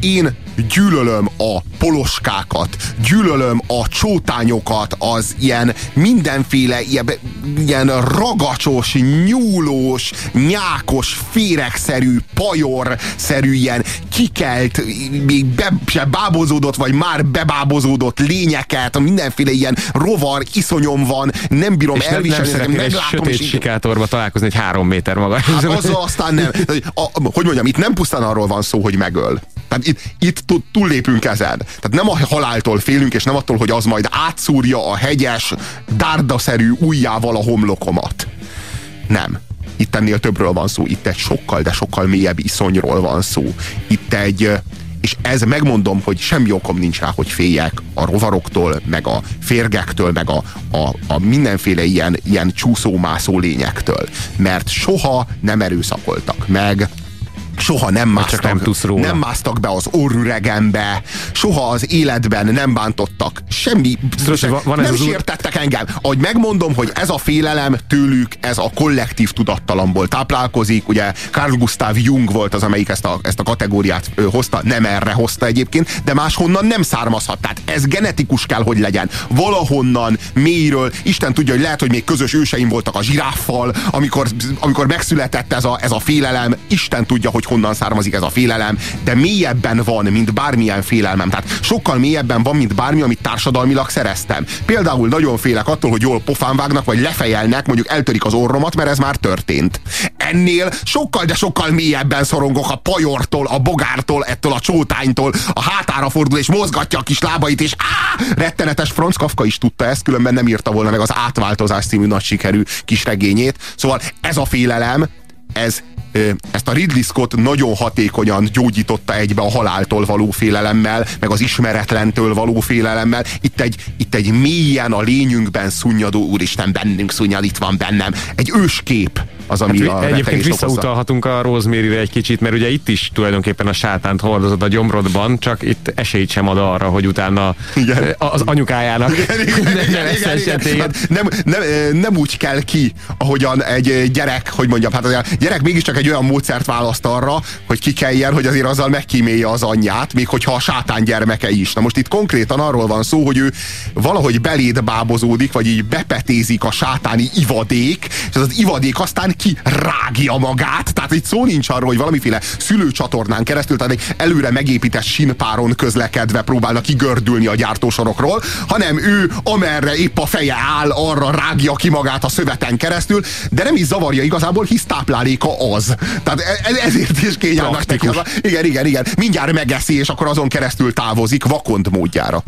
én gyűlölöm a poloskákat, gyűlölöm a csótányokat, az ilyen mindenféle ilyen, ilyen ragacsos, nyúlós, nyákos, féregszerű, pajorszerű, ilyen kikelt, még be se bábozódott, vagy már bebábozódott lényeket, mindenféle ilyen rovar iszonyom van, nem bírom és nem, nem elviselni, ezeket szeretnél egy sötét és sikátorba találkozni egy három méter maga. Hát azzal aztán nem. A, hogy mondjam, itt nem pusztán arról van szó, hogy megöl. Tehát itt, itt tú- túllépünk ezen. Tehát nem a haláltól félünk, és nem attól, hogy az majd átszúrja a hegyes, dárdaszerű ujjával a homlokomat. Nem. Itt ennél többről van szó. Itt egy sokkal, de sokkal mélyebb iszonyról van szó. Itt egy, és ez megmondom, hogy semmi okom nincs rá, hogy féljek a rovaroktól, meg a férgektől, meg a, a, a mindenféle ilyen, ilyen csúszómászó lényektől. Mert soha nem erőszakoltak meg, soha nem másztak, nem tudsz róla. nem másztak be az orrüregembe, soha az életben nem bántottak semmi, hogy van- van nem az út- sértettek engem. Ahogy megmondom, hogy ez a félelem tőlük, ez a kollektív tudattalamból táplálkozik. Ugye Carl Gustav Jung volt az, amelyik ezt a, ezt a kategóriát hozta, nem erre hozta egyébként, de máshonnan nem származhat. Tehát ez genetikus kell, hogy legyen. Valahonnan, mélyről, Isten tudja, hogy lehet, hogy még közös őseim voltak a zsiráffal, amikor, amikor megszületett ez a, ez a félelem, Isten tudja, hogy honnan származik ez a félelem, de mélyebben van, mint bármilyen félelmem. Tehát sokkal mélyebben van, mint bármi, amit társadalmilag szereztem. Például nagyon félek attól, hogy jól pofán vágnak, vagy lefejelnek, mondjuk eltörik az orromat, mert ez már történt. Ennél sokkal, de sokkal mélyebben szorongok a pajortól, a bogártól, ettől a csótánytól, a hátára fordul és mozgatja a kis lábait, és á, rettenetes Franz Kafka is tudta ezt, különben nem írta volna meg az átváltozás című nagy sikerű kis regényét. Szóval ez a félelem, ez ezt a Ridley Scott nagyon hatékonyan gyógyította egybe a haláltól való félelemmel, meg az ismeretlentől való félelemmel. Itt egy, itt egy mélyen a lényünkben szunnyadó, úristen, bennünk szunnyad, itt van bennem. Egy őskép az, ami hát, a Egyébként visszautalhatunk a rosemary egy kicsit, mert ugye itt is tulajdonképpen a sátánt hordozod a gyomrodban, csak itt esélyt sem ad arra, hogy utána igen. az anyukájának igen, igen, igen, igen, igen, igen. Nem, nem, nem úgy kell ki, ahogyan egy gyerek, hogy mondjam, hát a gyerek mégiscsak egy olyan módszert választ arra, hogy ki kelljen, hogy azért azzal megkímélje az anyját, még hogyha a sátán gyermeke is. Na most itt konkrétan arról van szó, hogy ő valahogy beléd bábozódik, vagy így bepetézik a sátáni ivadék, és az, az ivadék aztán ki rágja magát. Tehát itt szó nincs arról, hogy valamiféle szülőcsatornán keresztül, tehát egy előre megépített sinpáron közlekedve próbálnak kigördülni a gyártósorokról, hanem ő amerre épp a feje áll, arra rágja ki magát a szöveten keresztül, de nem is zavarja igazából, hisz tápláléka az. Tehát e- e- ezért is kényelmes neki. Igen, igen, igen. Mindjárt megeszi, és akkor azon keresztül távozik vakond módjára.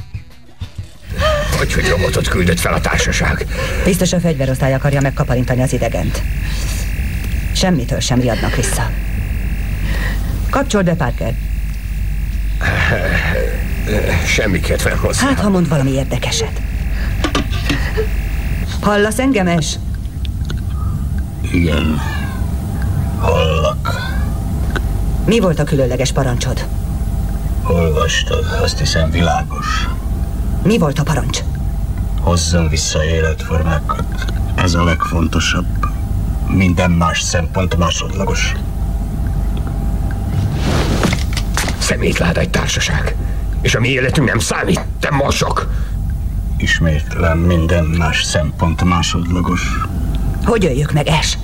Hogy, hogy robotot küldött fel a társaság? Biztos a fegyverosztály akarja megkaparintani az idegent. Semmitől sem riadnak vissza. Kapcsold be, Parker. Semmi kedvem hozzá. Hát, ha mond valami érdekeset. Hallasz engem, es? Igen. Hallak. Mi volt a különleges parancsod? Olvastad, azt hiszem világos. Mi volt a parancs? Hozzon vissza életformákat. Ez a legfontosabb. Minden más szempont másodlagos. Szemétlád egy társaság. És a mi életünk nem számít, te mosok. Ismétlem, minden más szempont másodlagos. Hogy öljük meg, Es?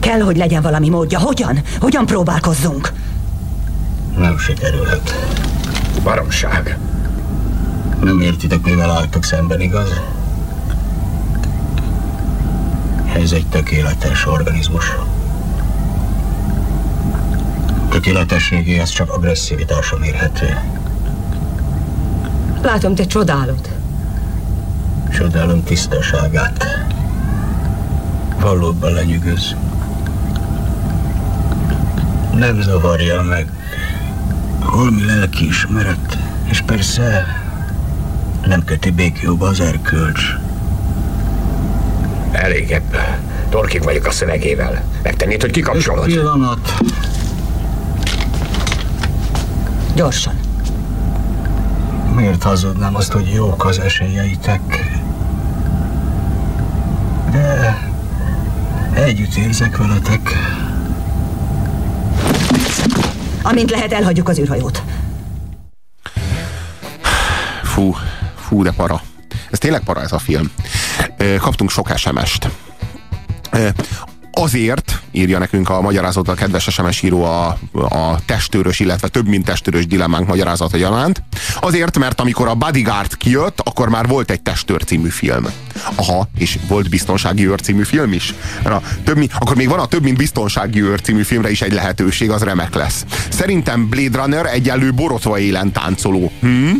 Kell, hogy legyen valami módja. Hogyan? Hogyan próbálkozzunk? Nem sikerülhet. Baromság. Nem értitek, mivel álltok szemben, igaz? Ez egy tökéletes organizmus. Tökéletességéhez csak agresszivitása mérhető. Látom, te csodálod. Csodálom tisztaságát. Valóban lenyűgöz. Nem zavarja meg. Holmi lelkiismeret. És persze nem köti békjóba az erkölcs. Elég ebből. Torkig vagyok a szövegével. Megtennéd, hogy kikapcsolod? Egy pillanat. Gyorsan. Miért hazudnám azt, hogy jók az esélyeitek? De együtt érzek veletek. Amint lehet, elhagyjuk az űrhajót. Fú, fú, de para. Ez tényleg para ez a film. Kaptunk sok SMS-t. Azért, írja nekünk a magyarázat a kedves SMS író a, a testőrös, illetve több mint testőrös dilemmánk magyarázata gyanánt. Azért, mert amikor a Bodyguard kijött, akkor már volt egy testőr című film. Aha, és volt biztonsági őr című film is. A több, mint, akkor még van a több mint biztonsági őr című filmre is egy lehetőség, az remek lesz. Szerintem Blade Runner egyenlő borotva élen táncoló. Hm?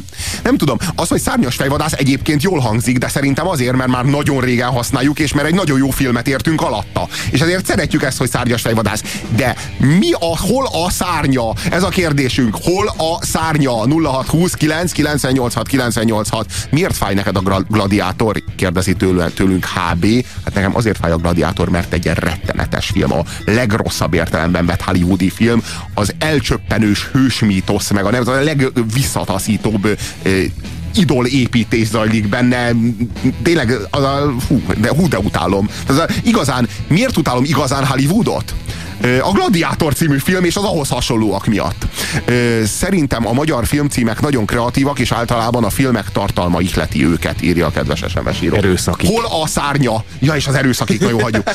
Nem tudom, az, hogy szárnyas fejvadász egyébként jól hangzik, de szerintem azért, mert már nagyon régen használjuk, és mert egy nagyon jó filmet értünk alatta. És ezért szeretjük ezt, hogy szárnyas fejvadász. De mi a, hol a szárnya? Ez a kérdésünk. Hol a szárnya? 0629 986 986. Miért fáj neked a gladiátor? Kérdezi tőlünk, tőlünk HB. Hát nekem azért fáj a gladiátor, mert egy rettenetes film. A legrosszabb értelemben vett hollywoodi film. Az elcsöppenős hősmítosz, meg a, nem, a legvisszataszítóbb idol építés zajlik benne. Tényleg, az a, hú, de, hú, de utálom. Az a, igazán, miért utálom igazán Hollywoodot? A Gladiátor című film és az ahhoz hasonlóak miatt. Szerintem a magyar filmcímek nagyon kreatívak, és általában a filmek tartalma ihleti őket, írja a kedves SMS író. Erőszakik. Hol a szárnya? Ja, és az erőszakik, na jó, hagyjuk.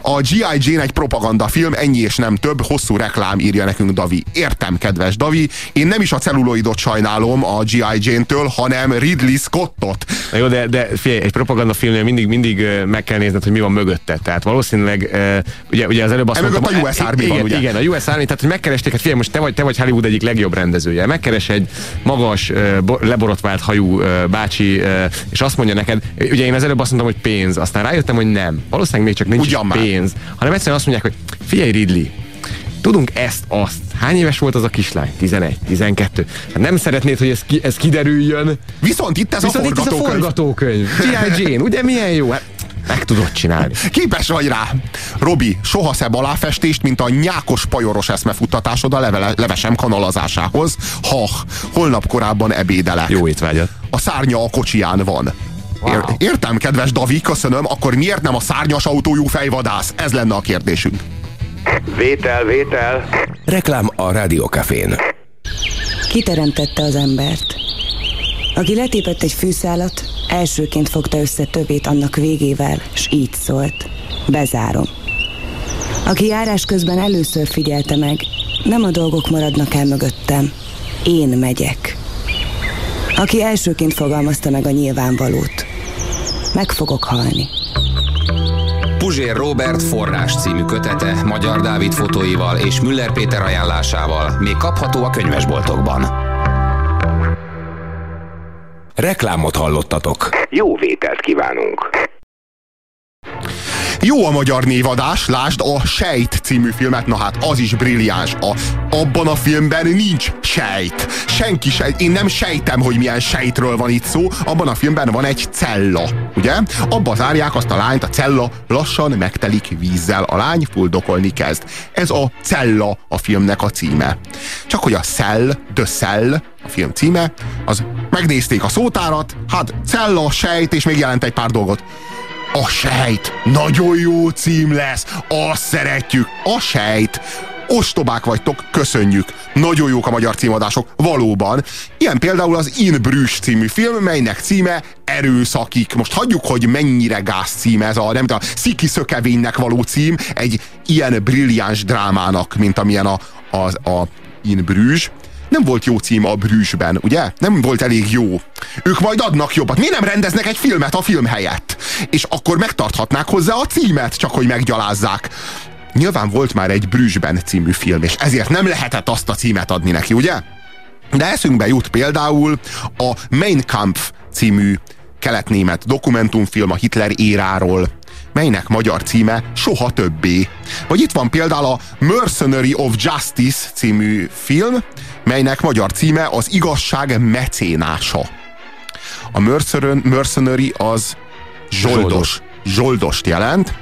A G.I. Jane egy propaganda film, ennyi és nem több, hosszú reklám, írja nekünk Davi. Értem, kedves Davi, én nem is a celluloidot sajnálom a G.I. Jane-től, hanem Ridley Scottot. Na jó, de, de figyelj, egy propaganda filmnél mindig, mindig meg kell nézned, hogy mi van mögötte. Tehát valószínűleg ugye ugye, ugye az előbb azt Emögött mondtam, a US Army van, igen, ugye? Igen, a US Army, tehát hogy megkeresték, hát figyelj, most te vagy, te vagy Hollywood egyik legjobb rendezője. Megkeres egy magas, leborotvált hajú bácsi, és azt mondja neked, ugye én az előbb azt mondtam, hogy pénz, aztán rájöttem, hogy nem. Valószínűleg még csak nincs Ugyan pénz, hanem egyszerűen azt mondják, hogy figyelj Ridley, Tudunk ezt, azt. Hány éves volt az a kislány? 11, 12. Hát nem szeretnéd, hogy ez, ki, ez kiderüljön. Viszont itt ez Viszont a itt ez a forgatókönyv. forgatókönyv. G.I. Jane, ugye milyen jó? Hát meg tudod csinálni. Képes vagy rá. Robi, soha szebb aláfestést, mint a nyákos pajoros eszmefuttatásod a levele, levesem kanalazásához. Ha, holnap korábban ebédelek. Jó étvágyat. A szárnya a kocsiján van. Ér, értem, kedves Davi, köszönöm, akkor miért nem a szárnyas autójú fejvadász? Ez lenne a kérdésünk. Vétel, vétel. Reklám a Rádiókafén. Kiteremtette az embert. Aki letépett egy fűszálat, elsőként fogta össze tövét annak végével, s így szólt. Bezárom. Aki járás közben először figyelte meg, nem a dolgok maradnak el mögöttem, én megyek. Aki elsőként fogalmazta meg a nyilvánvalót, meg fogok halni. Puzsér Robert forrás című kötete Magyar Dávid fotóival és Müller Péter ajánlásával még kapható a könyvesboltokban. Reklámot hallottatok. Jó vételt kívánunk. Jó a magyar névadás, lásd a Sejt című filmet, na hát az is brilliáns. A, abban a filmben nincs sejt. Senki sejt. Én nem sejtem, hogy milyen sejtről van itt szó. Abban a filmben van egy cella, ugye? Abba zárják azt a lányt, a cella lassan megtelik vízzel. A lány fuldokolni kezd. Ez a cella a filmnek a címe. Csak hogy a Cell, The Cell, a film címe, az megnézték a szótárat, hát cella, sejt, és még jelent egy pár dolgot. A sejt. Nagyon jó cím lesz. Azt szeretjük. A sejt. Ostobák vagytok, köszönjük. Nagyon jók a magyar címadások, valóban. Ilyen például az In Bruges című film, melynek címe Erőszakik. Most hagyjuk, hogy mennyire gáz cím ez a, nem tudom, Sziki Szökevénynek való cím egy ilyen brilliáns drámának, mint amilyen a, a, a In Bruges nem volt jó cím a Brüsszben, ugye? Nem volt elég jó. Ők majd adnak jobbat. Miért nem rendeznek egy filmet a film helyett? És akkor megtarthatnák hozzá a címet, csak hogy meggyalázzák. Nyilván volt már egy Brüsszben című film, és ezért nem lehetett azt a címet adni neki, ugye? De eszünkbe jut például a Mein Kampf című kelet-német dokumentumfilm a Hitler éráról, melynek magyar címe Soha többé. Vagy itt van például a Mercenary of Justice című film, melynek magyar címe az igazság mecénása. A mercenary, az zsoldos, zsoldost jelent.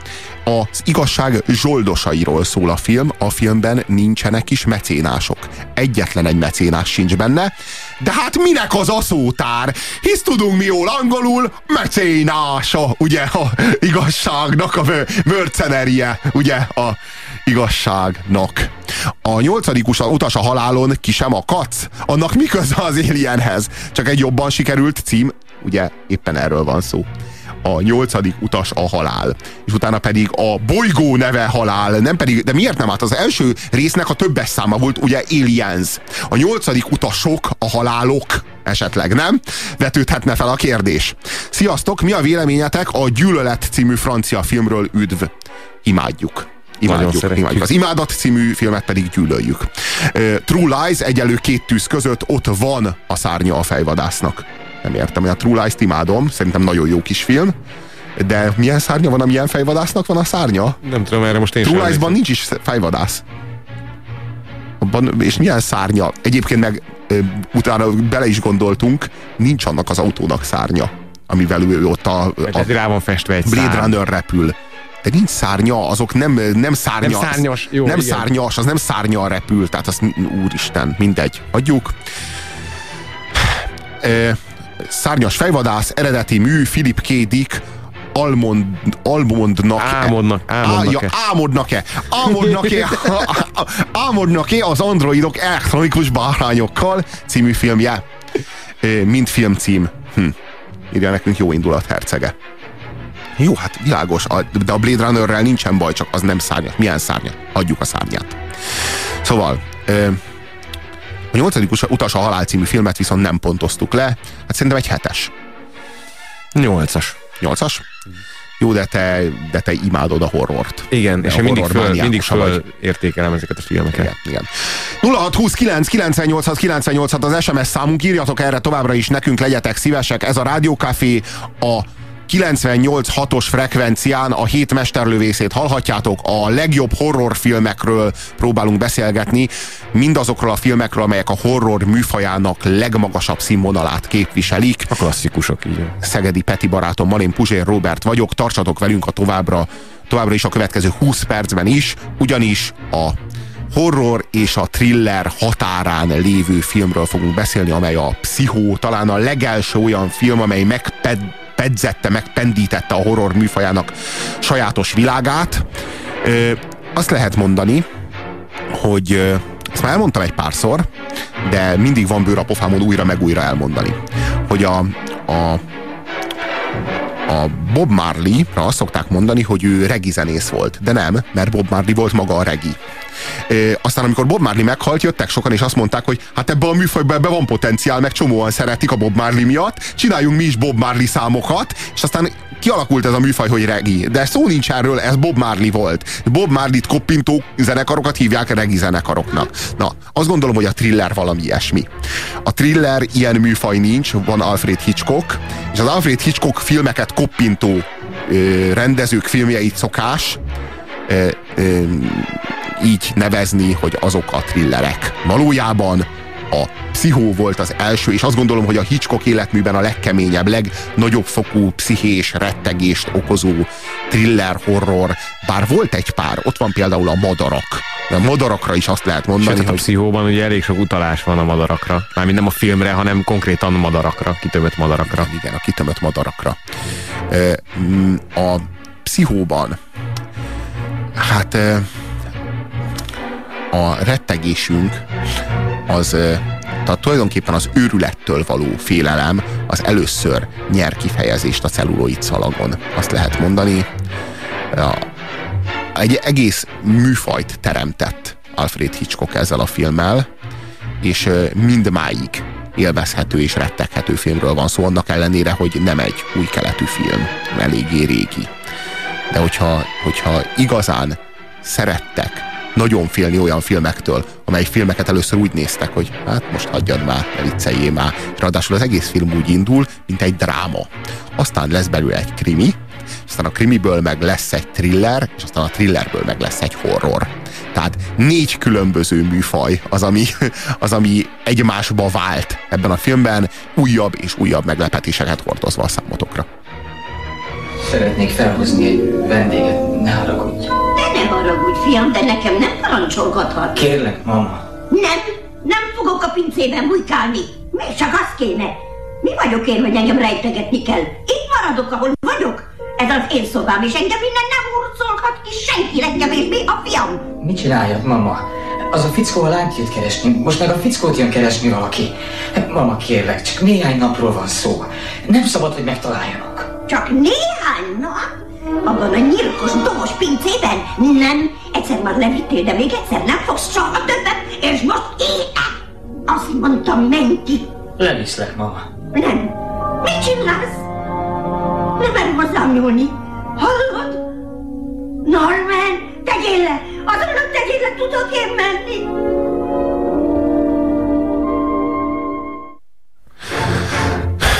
Az igazság zsoldosairól szól a film, a filmben nincsenek is mecénások. Egyetlen egy mecénás sincs benne, de hát minek az a szótár? Hisz tudunk mi jól angolul, mecénása, ugye a igazságnak a mercenerie, ugye a igazságnak. A nyolcadik utas a halálon ki sem akadsz? Annak mi köze az Alienhez? Csak egy jobban sikerült cím, ugye éppen erről van szó a nyolcadik utas a halál. És utána pedig a bolygó neve halál, nem pedig, de miért nem? Hát az első résznek a többes száma volt, ugye Aliens. A nyolcadik utasok, a halálok, esetleg nem? Vetődhetne fel a kérdés. Sziasztok, mi a véleményetek a Gyűlölet című francia filmről üdv? Imádjuk. Imádjuk, imádjuk. Az Imádat című filmet pedig gyűlöljük. Uh, True Lies egyelő két tűz között ott van a szárnya a fejvadásznak. Nem értem, hogy a True Lies-t imádom, szerintem nagyon jó kis film, de milyen szárnya van, amilyen fejvadásznak van a szárnya? Nem tudom, erre most én True Lies-ban nincs is fejvadász. Abban, és milyen szárnya? Egyébként meg utána bele is gondoltunk, nincs annak az autónak szárnya, amivel ő ott a, a Ez rá van festve egy Blade szár. Runner repül. De nincs szárnya, azok nem, nem szárnya. Nem szárnyas, jó, nem igen. szárnyas, az nem szárnyal repül, tehát az úristen, mindegy, hagyjuk. E, szárnyas fejvadász, eredeti mű, Philip K. Dick, Almond, Almondnak Álmodnak, álmodnak-e? Á, ja, álmodnak-e? Álmodnak-e? álmodnak-e az androidok elektronikus bárányokkal című filmje? Mint filmcím. Hm. Írja nekünk jó indulat hercege. Jó, hát világos, de a Blade Runnerrel nincsen baj, csak az nem szárnyat. Milyen szárnyat? Adjuk a szárnyát. Szóval, a nyolcadik utas a halál című filmet viszont nem pontoztuk le. Hát szerintem egy hetes. Nyolcas. Nyolcas? Jó, de te, de te imádod a horrort. Igen, De és én mindig, föl, mindig mániákusa vagy. föl értékelem ezeket a filmeket. Igen, igen. 0629 986 986 az SMS számunk, írjatok erre továbbra is nekünk, legyetek szívesek. Ez a Rádiókafé a 98.6-os frekvencián a hét mesterlövészét hallhatjátok. A legjobb horrorfilmekről próbálunk beszélgetni, mindazokról a filmekről, amelyek a horror műfajának legmagasabb színvonalát képviselik. A klasszikusok, így. Szegedi Peti barátommal, én Puzsér Robert vagyok, tartsatok velünk a továbbra, továbbra is a következő 20 percben is, ugyanis a horror és a thriller határán lévő filmről fogunk beszélni, amely a Pszichó, talán a legelső olyan film, amely megpedzette, megpendítette a horror műfajának sajátos világát. Ö, azt lehet mondani, hogy ö, ezt már elmondtam egy párszor, de mindig van bőr a pofámon újra meg újra elmondani, hogy a, a a Bob Marley-ra azt szokták mondani, hogy ő regi volt, de nem, mert Bob Marley volt maga a regi. Aztán amikor Bob Marley meghalt, jöttek sokan és azt mondták, hogy hát ebben a műfajban ebbe van potenciál, meg csomóan szeretik a Bob Marley miatt, csináljunk mi is Bob Marley számokat, és aztán kialakult ez a műfaj, hogy regi. De szó nincs erről, ez Bob Marley volt. Bob Marley-t koppintó zenekarokat hívják regi zenekaroknak. Na, azt gondolom, hogy a thriller valami ilyesmi. A thriller ilyen műfaj nincs, van Alfred Hitchcock, és az Alfred Hitchcock filmeket koppintó ö, rendezők filmjeit szokás ö, ö, így nevezni, hogy azok a thrillerek. Valójában a Pszichó volt az első, és azt gondolom, hogy a Hitchcock életműben a legkeményebb, legnagyobb fokú pszichés rettegést okozó thriller, horror, bár volt egy pár, ott van például a Madarak. A Madarakra is azt lehet mondani, Sőt, hát a pszichóban ugye elég sok utalás van a madarakra. Mármint nem a filmre, hanem konkrétan madarakra, kitömött madarakra. Igen, igen a kitömött madarakra. A pszichóban hát a rettegésünk az tehát tulajdonképpen az őrülettől való félelem az először nyer kifejezést a celluloid szalagon. Azt lehet mondani, egy egész műfajt teremtett Alfred Hitchcock ezzel a filmmel, és mindmáig élvezhető és retteghető filmről van szó, annak ellenére, hogy nem egy új keletű film, eléggé régi. De hogyha, hogyha igazán szerettek nagyon félni olyan filmektől, amely filmeket először úgy néztek, hogy hát most hagyjad már, ne vicceljél már. Ráadásul az egész film úgy indul, mint egy dráma. Aztán lesz belőle egy krimi, aztán a krimiből meg lesz egy thriller, és aztán a thrillerből meg lesz egy horror. Tehát négy különböző műfaj az, ami, az, ami egymásba vált ebben a filmben, újabb és újabb meglepetéseket hordozva a számotokra. Szeretnék felhozni egy vendéget, ne haragudj. Fiam, de nekem nem parancsolgathat. Kérlek, mama. Nem, nem fogok a pincében bujkálni. Még csak az kéne. Mi vagyok én, hogy engem rejtegetni kell? Itt maradok, ahol vagyok. Ez az én szobám, és engem innen nem hurcolhat ki senki legkevésbé a fiam. Mit csináljak, mama? Az a fickó a lányt jött keresni, most meg a fickót jön keresni valaki. Mama, kérlek, csak néhány napról van szó. Nem szabad, hogy megtaláljanak. Csak néhány nap? Abban a nyilkos, dobos pincében? Nem, egyszer már levittél, de még egyszer nem fogsz soha többet, és most éjjel. Azt mondtam, menj ki. Leviszlek, mama. Nem. Mit csinálsz? Nem merem hozzám nyúlni. Hallod? Norman, tegyél le! Azonnak tegyél le, tudok én menni.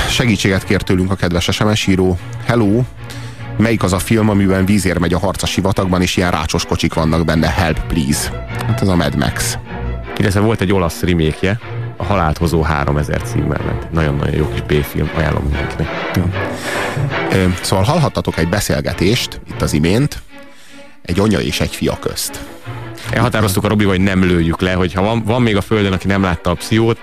Segítséget kér tőlünk a kedves SMS író. Hello! Melyik az a film, amiben vízér megy a harc a sivatagban, és ilyen rácsos kocsik vannak benne? Help, please. Hát ez a Mad Max. Illetve volt egy olasz remékje, a Halált hozó 3000 cím mellett. Nagyon-nagyon jó kis B-film, ajánlom mindenkinek. Szóval hallhattatok egy beszélgetést itt az imént, egy anya és egy fia közt. Elhatároztuk a Robi, hogy nem lőjük le, hogy ha van, van még a földön, aki nem látta a pszichót,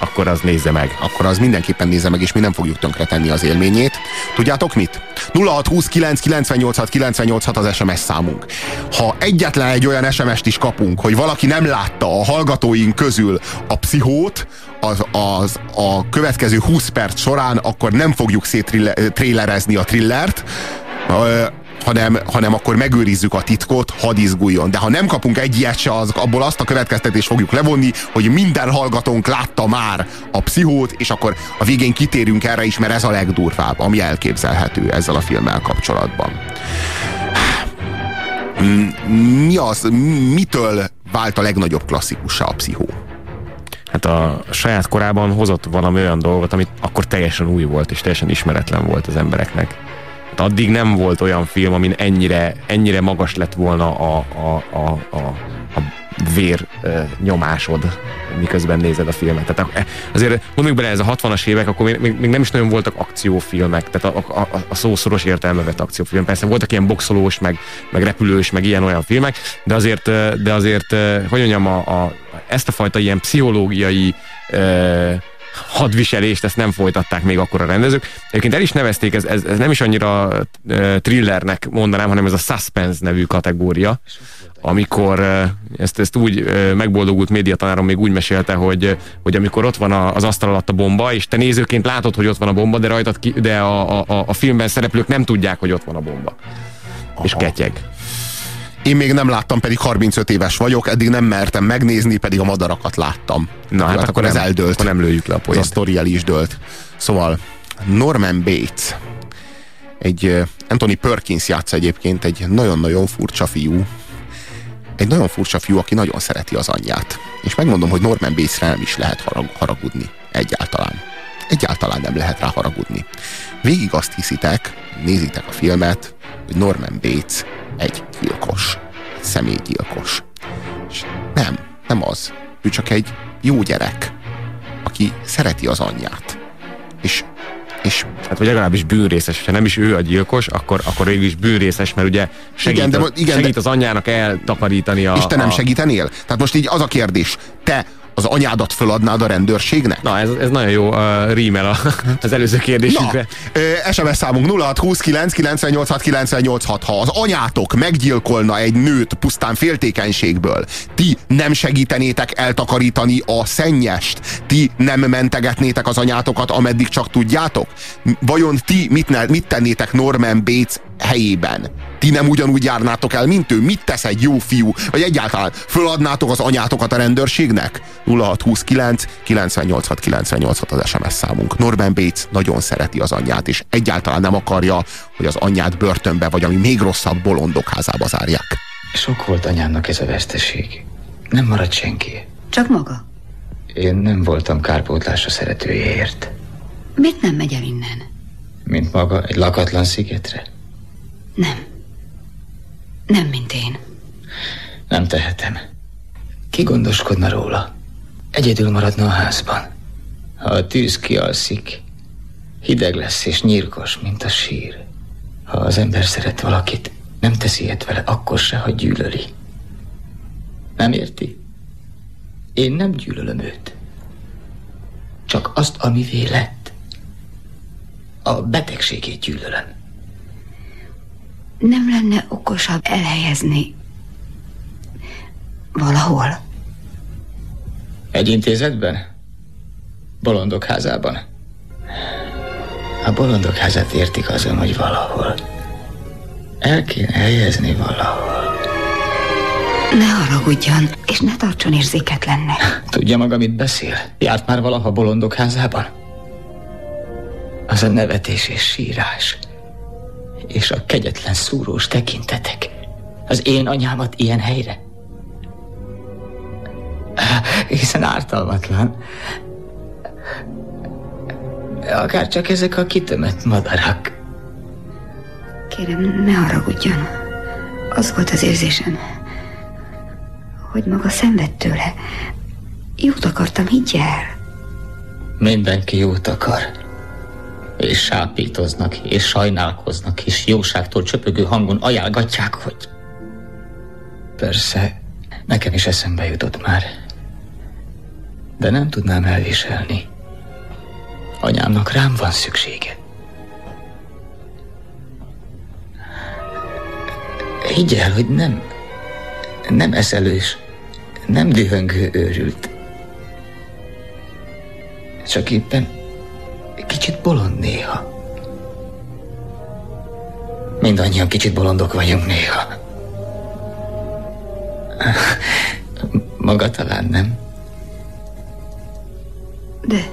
akkor az nézze meg. Akkor az mindenképpen nézze meg, és mi nem fogjuk tönkretenni az élményét. Tudjátok mit? 0629 986 986 az SMS számunk. Ha egyetlen egy olyan SMS-t is kapunk, hogy valaki nem látta a hallgatóink közül a pszichót, az, az a következő 20 perc során, akkor nem fogjuk széttrélerezni a trillert, hanem, hanem akkor megőrizzük a titkot, hadd izguljon. De ha nem kapunk egy ilyet se, az, abból azt a következtetést fogjuk levonni, hogy minden hallgatónk látta már a pszichót, és akkor a végén kitérünk erre is, mert ez a legdurvább, ami elképzelhető ezzel a filmmel kapcsolatban. Mi az, mitől vált a legnagyobb klasszikussá a pszichó? hát a saját korában hozott valami olyan dolgot, amit akkor teljesen új volt, és teljesen ismeretlen volt az embereknek. Hát addig nem volt olyan film, amin ennyire, ennyire magas lett volna a, a, a, a, a vér e, nyomásod, miközben nézed a filmet. Tehát azért mondjuk bele, ez a 60-as évek, akkor még, még, még nem is nagyon voltak akciófilmek, tehát a, a, a szószoros értelme vett akciófilm. Persze voltak ilyen boxolós, meg, meg repülős, meg ilyen-olyan filmek, de azért, de azért hogy mondjam, a, a, ezt a fajta ilyen pszichológiai e, hadviselést, ezt nem folytatták még akkor a rendezők. Egyébként el is nevezték, ez, ez, ez nem is annyira thrillernek mondanám, hanem ez a suspense nevű kategória, amikor ezt, ezt úgy megboldogult médiatanárom még úgy mesélte, hogy, hogy amikor ott van az asztal alatt a bomba, és te nézőként látod, hogy ott van a bomba, de rajtad ki, de a, a, a filmben szereplők nem tudják, hogy ott van a bomba. Aha. És ketyeg. Én még nem láttam, pedig 35 éves vagyok, eddig nem mertem megnézni, pedig a madarakat láttam. Na hát, hát akkor ez nem, eldőlt. Akkor nem lőjük le a poént. Ez a sztori el is dőlt. Szóval Norman Bates, egy Anthony Perkins játsz egyébként, egy nagyon-nagyon furcsa fiú. Egy nagyon furcsa fiú, aki nagyon szereti az anyját. És megmondom, hogy Norman Batesre nem is lehet harag, haragudni. Egyáltalán. Egyáltalán nem lehet rá haragudni. Végig azt hiszitek, nézitek a filmet, hogy Norman Bates egy gyilkos, személygyilkos. És nem, nem az. Ő csak egy jó gyerek, aki szereti az anyját. És és hát vagy legalábbis bűnrészes, ha nem is ő a gyilkos, akkor, akkor végül is bűnrészes, mert ugye segít, igen, de, igen, segít az anyjának eltakarítani a... És te nem a... segítenél? Tehát most így az a kérdés, te az anyádat föladnád a rendőrségnek? Na, ez, ez nagyon jó uh, rímel a, az előző kérdésünkre. Na, SMS számunk 0629 986 986. Ha az anyátok meggyilkolna egy nőt pusztán féltékenységből, ti nem segítenétek eltakarítani a szennyest? Ti nem mentegetnétek az anyátokat, ameddig csak tudjátok? Vajon ti mit, ne, mit tennétek Norman Bates helyében? Ti nem ugyanúgy járnátok el, mint ő? Mit tesz egy jó fiú? Vagy egyáltalán föladnátok az anyátokat a rendőrségnek? 0629 986 986 az SMS számunk. Norman Bates nagyon szereti az anyját, és egyáltalán nem akarja, hogy az anyját börtönbe, vagy ami még rosszabb, bolondok házába zárják. Sok volt anyámnak ez a veszteség. Nem maradt senki. Csak maga? Én nem voltam kárpótlásra szeretőjéért. Miért nem megy el innen? Mint maga, egy lakatlan szigetre? Nem. Nem, mint én. Nem tehetem. Ki gondoskodna róla? Egyedül maradna a házban. Ha a tűz kialszik, hideg lesz és nyírkos, mint a sír. Ha az ember szeret valakit, nem teszi ilyet vele akkor se, ha gyűlöli. Nem érti? Én nem gyűlölöm őt. Csak azt, ami lett. A betegségét gyűlölöm. Nem lenne okosabb elhelyezni valahol? Egy intézetben? Bolondok házában? A bolondok házát értik azon, hogy valahol. El kéne helyezni valahol. Ne haragudjon, és ne tartson érzéketlennek. Tudja maga, mit beszél? Járt már valaha bolondok házában? Az a nevetés és sírás. És a kegyetlen szúrós tekintetek. Az én anyámat ilyen helyre? hiszen ártalmatlan. Akár csak ezek a kitömött madarak. Kérem, ne haragudjon. Az volt az érzésem, hogy maga szenved tőle. Jót akartam, higgye el. Mindenki jót akar. És sápítoznak, és sajnálkoznak, és jóságtól csöpögő hangon ajánlgatják, hogy... Persze, nekem is eszembe jutott már de nem tudnám elviselni. Anyámnak rám van szüksége. Higgy el, hogy nem, nem eszelős, nem dühöngő őrült. Csak éppen kicsit bolond néha. Mindannyian kicsit bolondok vagyunk néha. Maga talán nem? De...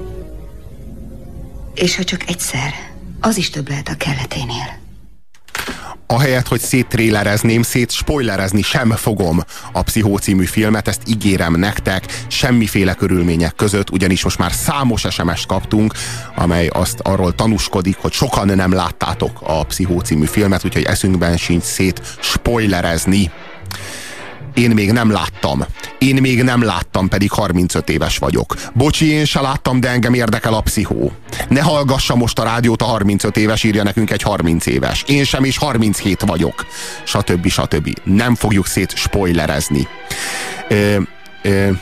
És ha csak egyszer, az is több lehet a kelleténél. Ahelyett, hogy széttrélerezném, szétspoilerezni sem fogom a Pszichó című filmet, ezt ígérem nektek, semmiféle körülmények között, ugyanis most már számos SMS-t kaptunk, amely azt arról tanúskodik, hogy sokan nem láttátok a Pszichó című filmet, úgyhogy eszünkben sincs szét spoilerezni. Én még nem láttam. Én még nem láttam, pedig 35 éves vagyok. Bocsi, én se láttam, de engem érdekel a pszichó. Ne hallgassa most a rádiót a 35 éves, írja nekünk egy 30 éves. Én sem is 37 vagyok. Stb. stb. Nem fogjuk szét spoilerezni. Ö,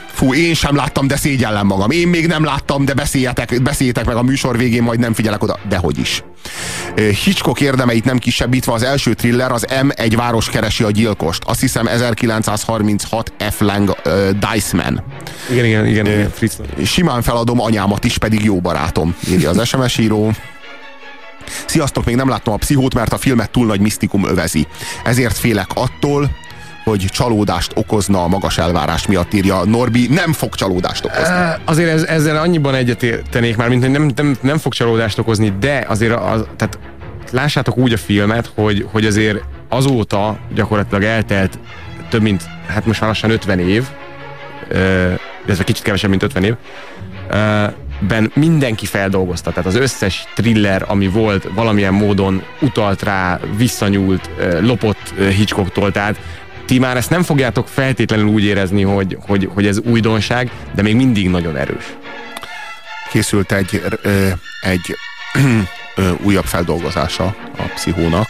fú, én sem láttam, de szégyellem magam. Én még nem láttam, de beszéljetek, beszéljetek meg a műsor végén, majd nem figyelek oda. Dehogy is. Hitchcock érdemeit nem kisebbítve az első thriller az M egy város keresi a gyilkost. Azt hiszem 1936 F. Lang uh, Diceman. Igen, igen, igen, igen Fritz. Simán feladom anyámat is, pedig jó barátom, írja az SMS író. Sziasztok, még nem láttam a pszichót, mert a filmet túl nagy misztikum övezi. Ezért félek attól, hogy csalódást okozna a magas elvárás miatt írja Norbi, nem fog csalódást okozni. Uh, azért ez, ezzel annyiban egyetértenék már, mint hogy nem, nem, nem fog csalódást okozni, de azért az, tehát lássátok úgy a filmet, hogy, hogy azért azóta gyakorlatilag eltelt több mint, hát most már lassan 50 év, ez kicsit kevesebb, mint 50 év, uh, ben mindenki feldolgozta, tehát az összes thriller, ami volt, valamilyen módon utalt rá, visszanyúlt, lopott Hitchcocktól, tehát ti már ezt nem fogjátok feltétlenül úgy érezni, hogy, hogy, hogy ez újdonság, de még mindig nagyon erős. Készült egy, egy újabb feldolgozása a pszichónak.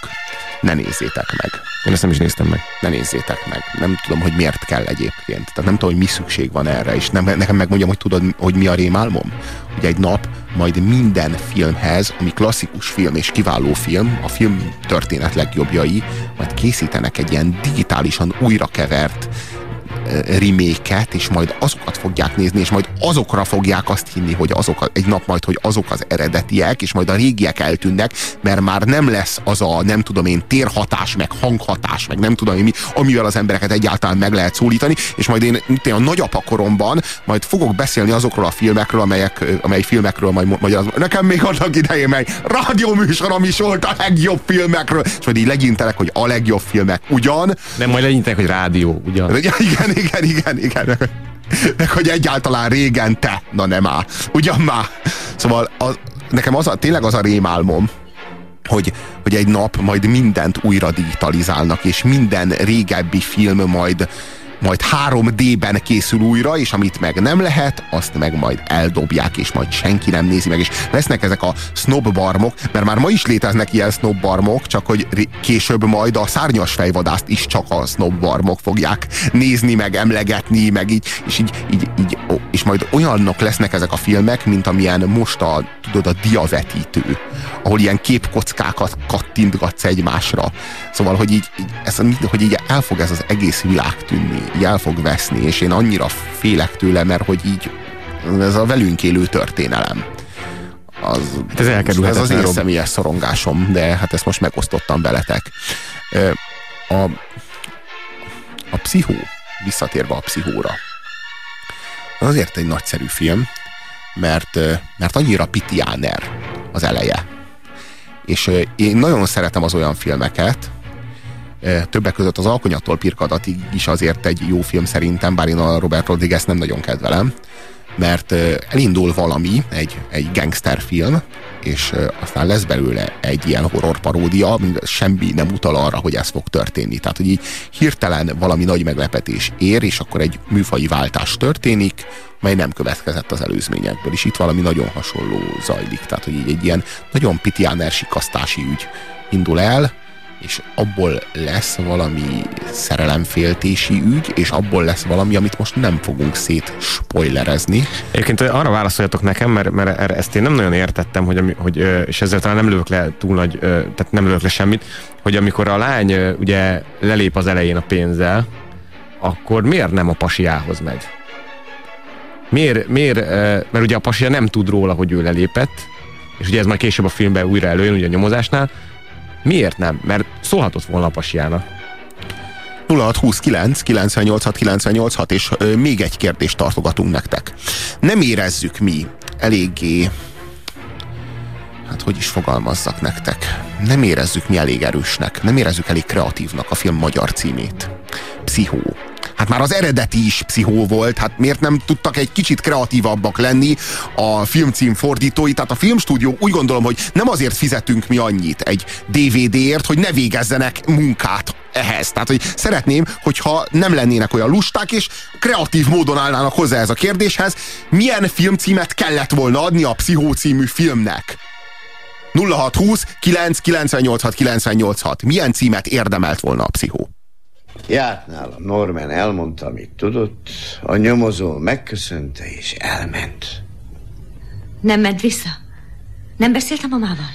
Ne nézzétek meg. Én ezt nem is néztem meg. Ne nézzétek meg. Nem tudom, hogy miért kell egyébként. Tehát nem tudom, hogy mi szükség van erre, és nem, nekem megmondjam, hogy tudod, hogy mi a rémálmom? Hogy egy nap majd minden filmhez, ami klasszikus film és kiváló film, a film történet legjobbjai, majd készítenek egy ilyen digitálisan újrakevert reméket, és majd azokat fogják nézni, és majd azokra fogják azt hinni, hogy azok egy nap majd, hogy azok az eredetiek, és majd a régiek eltűnnek, mert már nem lesz az a, nem tudom én, térhatás, meg hanghatás, meg nem tudom én mi, amivel az embereket egyáltalán meg lehet szólítani, és majd én, én a nagyapa koromban majd fogok beszélni azokról a filmekről, amelyek, amely filmekről majd magyar, nekem még annak idején, mely rádióműsorom is volt a legjobb filmekről, és majd így legyintelek, hogy a legjobb filmek ugyan. Nem, majd legyintelek, hogy rádió, ugyan. Igen, igen, igen, igen. Meg hogy egyáltalán régen te, na nem áll. Ugyan már. Szóval az, nekem az a, tényleg az a rémálmom, hogy, hogy egy nap majd mindent újra digitalizálnak, és minden régebbi film majd majd 3D-ben készül újra, és amit meg nem lehet, azt meg majd eldobják, és majd senki nem nézi meg, és lesznek ezek a snob barmok, mert már ma is léteznek ilyen snob barmok, csak hogy később majd a szárnyas fejvadászt is csak a snob barmok fogják nézni, meg emlegetni, meg így, és így, így, így és majd olyanok lesznek ezek a filmek, mint amilyen most a, tudod, a diavetítő, ahol ilyen képkockákat kattintgatsz egymásra. Szóval, hogy így, így, ez, hogy így el fog ez az egész világ tűnni így el fog veszni, és én annyira félek tőle, mert hogy így ez a velünk élő történelem. Az, hát ez Ez az én személyes szorongásom, de hát ezt most megosztottam veletek. A, a pszichó, visszatérve a pszichóra, az azért egy nagyszerű film, mert, mert annyira pitiáner az eleje. És én nagyon szeretem az olyan filmeket, többek között az Alkonyattól Pirkadatig is azért egy jó film szerintem, bár én a Robert Rodriguez nem nagyon kedvelem, mert elindul valami, egy, egy gangsterfilm, és aztán lesz belőle egy ilyen horror paródia, semmi nem utal arra, hogy ez fog történni. Tehát, hogy így hirtelen valami nagy meglepetés ér, és akkor egy műfai váltás történik, mely nem következett az előzményekből, és itt valami nagyon hasonló zajlik. Tehát, hogy így egy ilyen nagyon pitiáner sikasztási ügy indul el, és abból lesz valami szerelemféltési ügy, és abból lesz valami, amit most nem fogunk szét spoilerezni. Egyébként arra válaszoljatok nekem, mert, mert ezt én nem nagyon értettem, hogy, hogy és ezzel talán nem lövök le túl nagy, tehát nem lövök le semmit, hogy amikor a lány ugye lelép az elején a pénzzel, akkor miért nem a pasiához megy? Miért, miért, mert ugye a pasia nem tud róla, hogy ő lelépett, és ugye ez már később a filmben újra előjön, ugye a nyomozásnál, Miért nem? Mert szólhatott volna a pasiának. 0629 986 986 és ö, még egy kérdést tartogatunk nektek. Nem érezzük mi eléggé hát hogy is fogalmazzak nektek, nem érezzük mi elég erősnek, nem érezzük elég kreatívnak a film magyar címét. Pszichó. Hát már az eredeti is pszichó volt, hát miért nem tudtak egy kicsit kreatívabbak lenni a filmcím fordítói? Tehát a filmstúdió úgy gondolom, hogy nem azért fizetünk mi annyit egy DVD-ért, hogy ne végezzenek munkát ehhez. Tehát, hogy szeretném, hogyha nem lennének olyan lusták, és kreatív módon állnának hozzá ez a kérdéshez, milyen filmcímet kellett volna adni a Pszichó című filmnek? 0620 9 986 986. Milyen címet érdemelt volna a pszichó? Járt nála, Norman elmondta, amit tudott, a nyomozó megköszönte és elment. Nem ment vissza? Nem beszélt a mamával?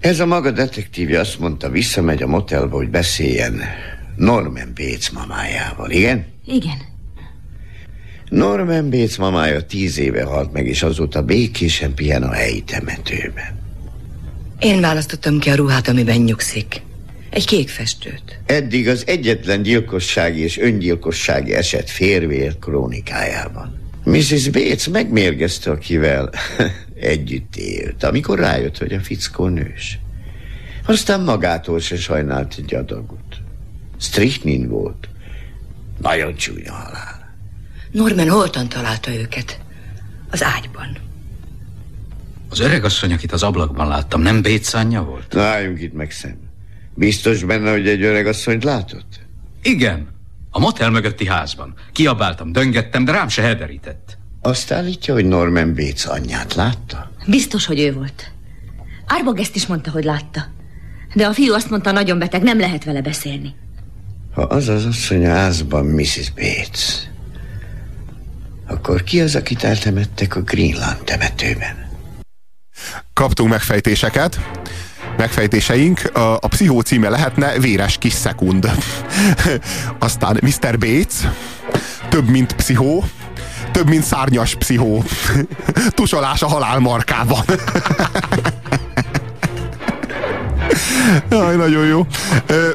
Ez a maga detektívja azt mondta, visszamegy a motelba, hogy beszéljen Norman Bates mamájával, igen? Igen. Norman Bates mamája tíz éve halt meg, és azóta békésen pihen a helyi temetőben. Én választottam ki a ruhát, amiben nyugszik. Egy kék festőt. Eddig az egyetlen gyilkossági és öngyilkossági eset férvér krónikájában. Mrs. Bates megmérgezte, akivel együtt élt, amikor rájött, hogy a fickó nős. Aztán magától se sajnált egy adagot. Strychnin volt. Nagyon csúnya halál. Norman holtan találta őket. Az ágyban. Az öreg asszony, akit az ablakban láttam, nem Bates anyja volt? Na, álljunk itt meg szem. Biztos benne, hogy egy öreg asszonyt látott? Igen. A motel mögötti házban. Kiabáltam, döngettem, de rám se hederített. Azt állítja, hogy Norman Bates anyját látta? Biztos, hogy ő volt. Arbog ezt is mondta, hogy látta. De a fiú azt mondta, nagyon beteg, nem lehet vele beszélni. Ha az az asszony a házban Mrs. Bates, akkor ki az, akit eltemettek a Greenland temetőben? Kaptunk megfejtéseket. Megfejtéseink. A, a pszichó címe lehetne Véres kis szekund. Aztán Mr. Bates. Több, mint pszichó. Több, mint szárnyas pszichó. Tusolás a halál markában. Jaj, nagyon jó. Ö,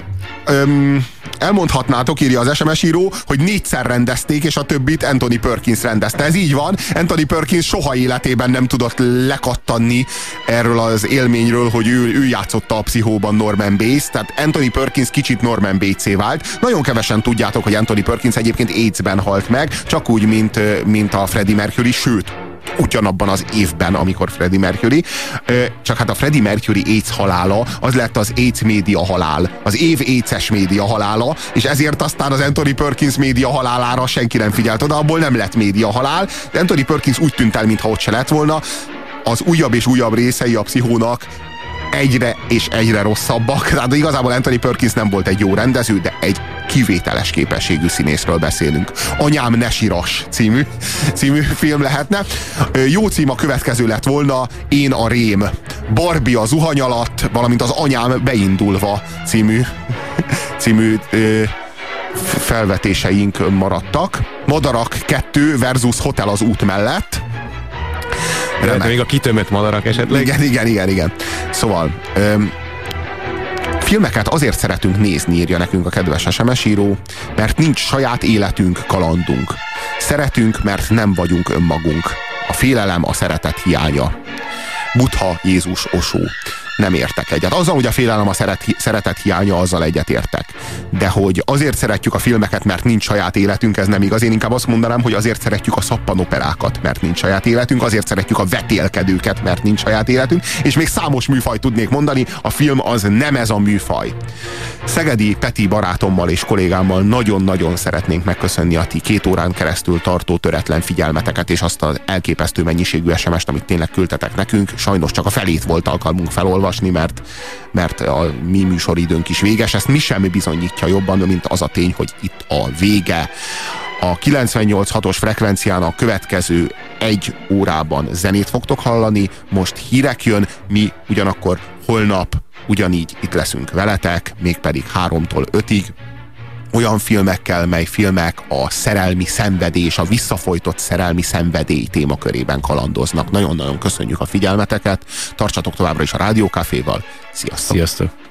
öm, elmondhatnátok, írja az SMS író, hogy négyszer rendezték, és a többit Anthony Perkins rendezte. Ez így van. Anthony Perkins soha életében nem tudott lekattanni erről az élményről, hogy ő, ő játszotta a pszichóban Norman Bates, tehát Anthony Perkins kicsit Norman bates vált. Nagyon kevesen tudjátok, hogy Anthony Perkins egyébként AIDS-ben halt meg, csak úgy, mint, mint a Freddie Mercury, sőt, ugyanabban az évben, amikor Freddie Mercury. Csak hát a Freddie Mercury AIDS halála, az lett az AIDS média halál. Az év AIDS-es média halála, és ezért aztán az Anthony Perkins média halálára senki nem figyelt oda, abból nem lett média halál. Anthony Perkins úgy tűnt el, mintha ott se lett volna. Az újabb és újabb részei a pszichónak egyre és egyre rosszabbak. Tehát igazából Anthony Perkins nem volt egy jó rendező, de egy kivételes képességű színészről beszélünk. Anyám ne siras című, című film lehetne. Jó cím a következő lett volna Én a rém. Barbie a zuhany alatt, valamint az anyám beindulva című, című ö, felvetéseink maradtak. Madarak 2 versus Hotel az út mellett. Remek. még a kitömött madarak esetleg? Igen, igen, igen, igen. Szóval, öm, filmeket azért szeretünk nézni, írja nekünk a kedves SMS író, mert nincs saját életünk, kalandunk. Szeretünk, mert nem vagyunk önmagunk. A félelem a szeretet hiánya. Butha, Jézus, Osó nem értek egyet. Azzal, hogy a félelem a szeret, szeretet hiánya, azzal egyet értek. De hogy azért szeretjük a filmeket, mert nincs saját életünk, ez nem igaz. Én inkább azt mondanám, hogy azért szeretjük a szappanoperákat, mert nincs saját életünk, azért szeretjük a vetélkedőket, mert nincs saját életünk, és még számos műfaj tudnék mondani, a film az nem ez a műfaj. Szegedi Peti barátommal és kollégámmal nagyon-nagyon szeretnénk megköszönni a ti két órán keresztül tartó töretlen figyelmeteket, és azt az elképesztő mennyiségű SMS-t, amit tényleg küldtetek nekünk. Sajnos csak a felét volt alkalmunk felolvasni olvasni, mert, mert a mi műsoridőnk is véges. Ezt mi sem bizonyítja jobban, mint az a tény, hogy itt a vége. A 98.6-os frekvenciának következő egy órában zenét fogtok hallani, most hírek jön, mi ugyanakkor holnap ugyanígy itt leszünk veletek, mégpedig háromtól ötig, olyan filmekkel, mely filmek a szerelmi szenvedés, a visszafolytott szerelmi szenvedély témakörében kalandoznak. Nagyon-nagyon köszönjük a figyelmeteket, tartsatok továbbra is a Rádiókaféval. Sziasztok! Sziasztok!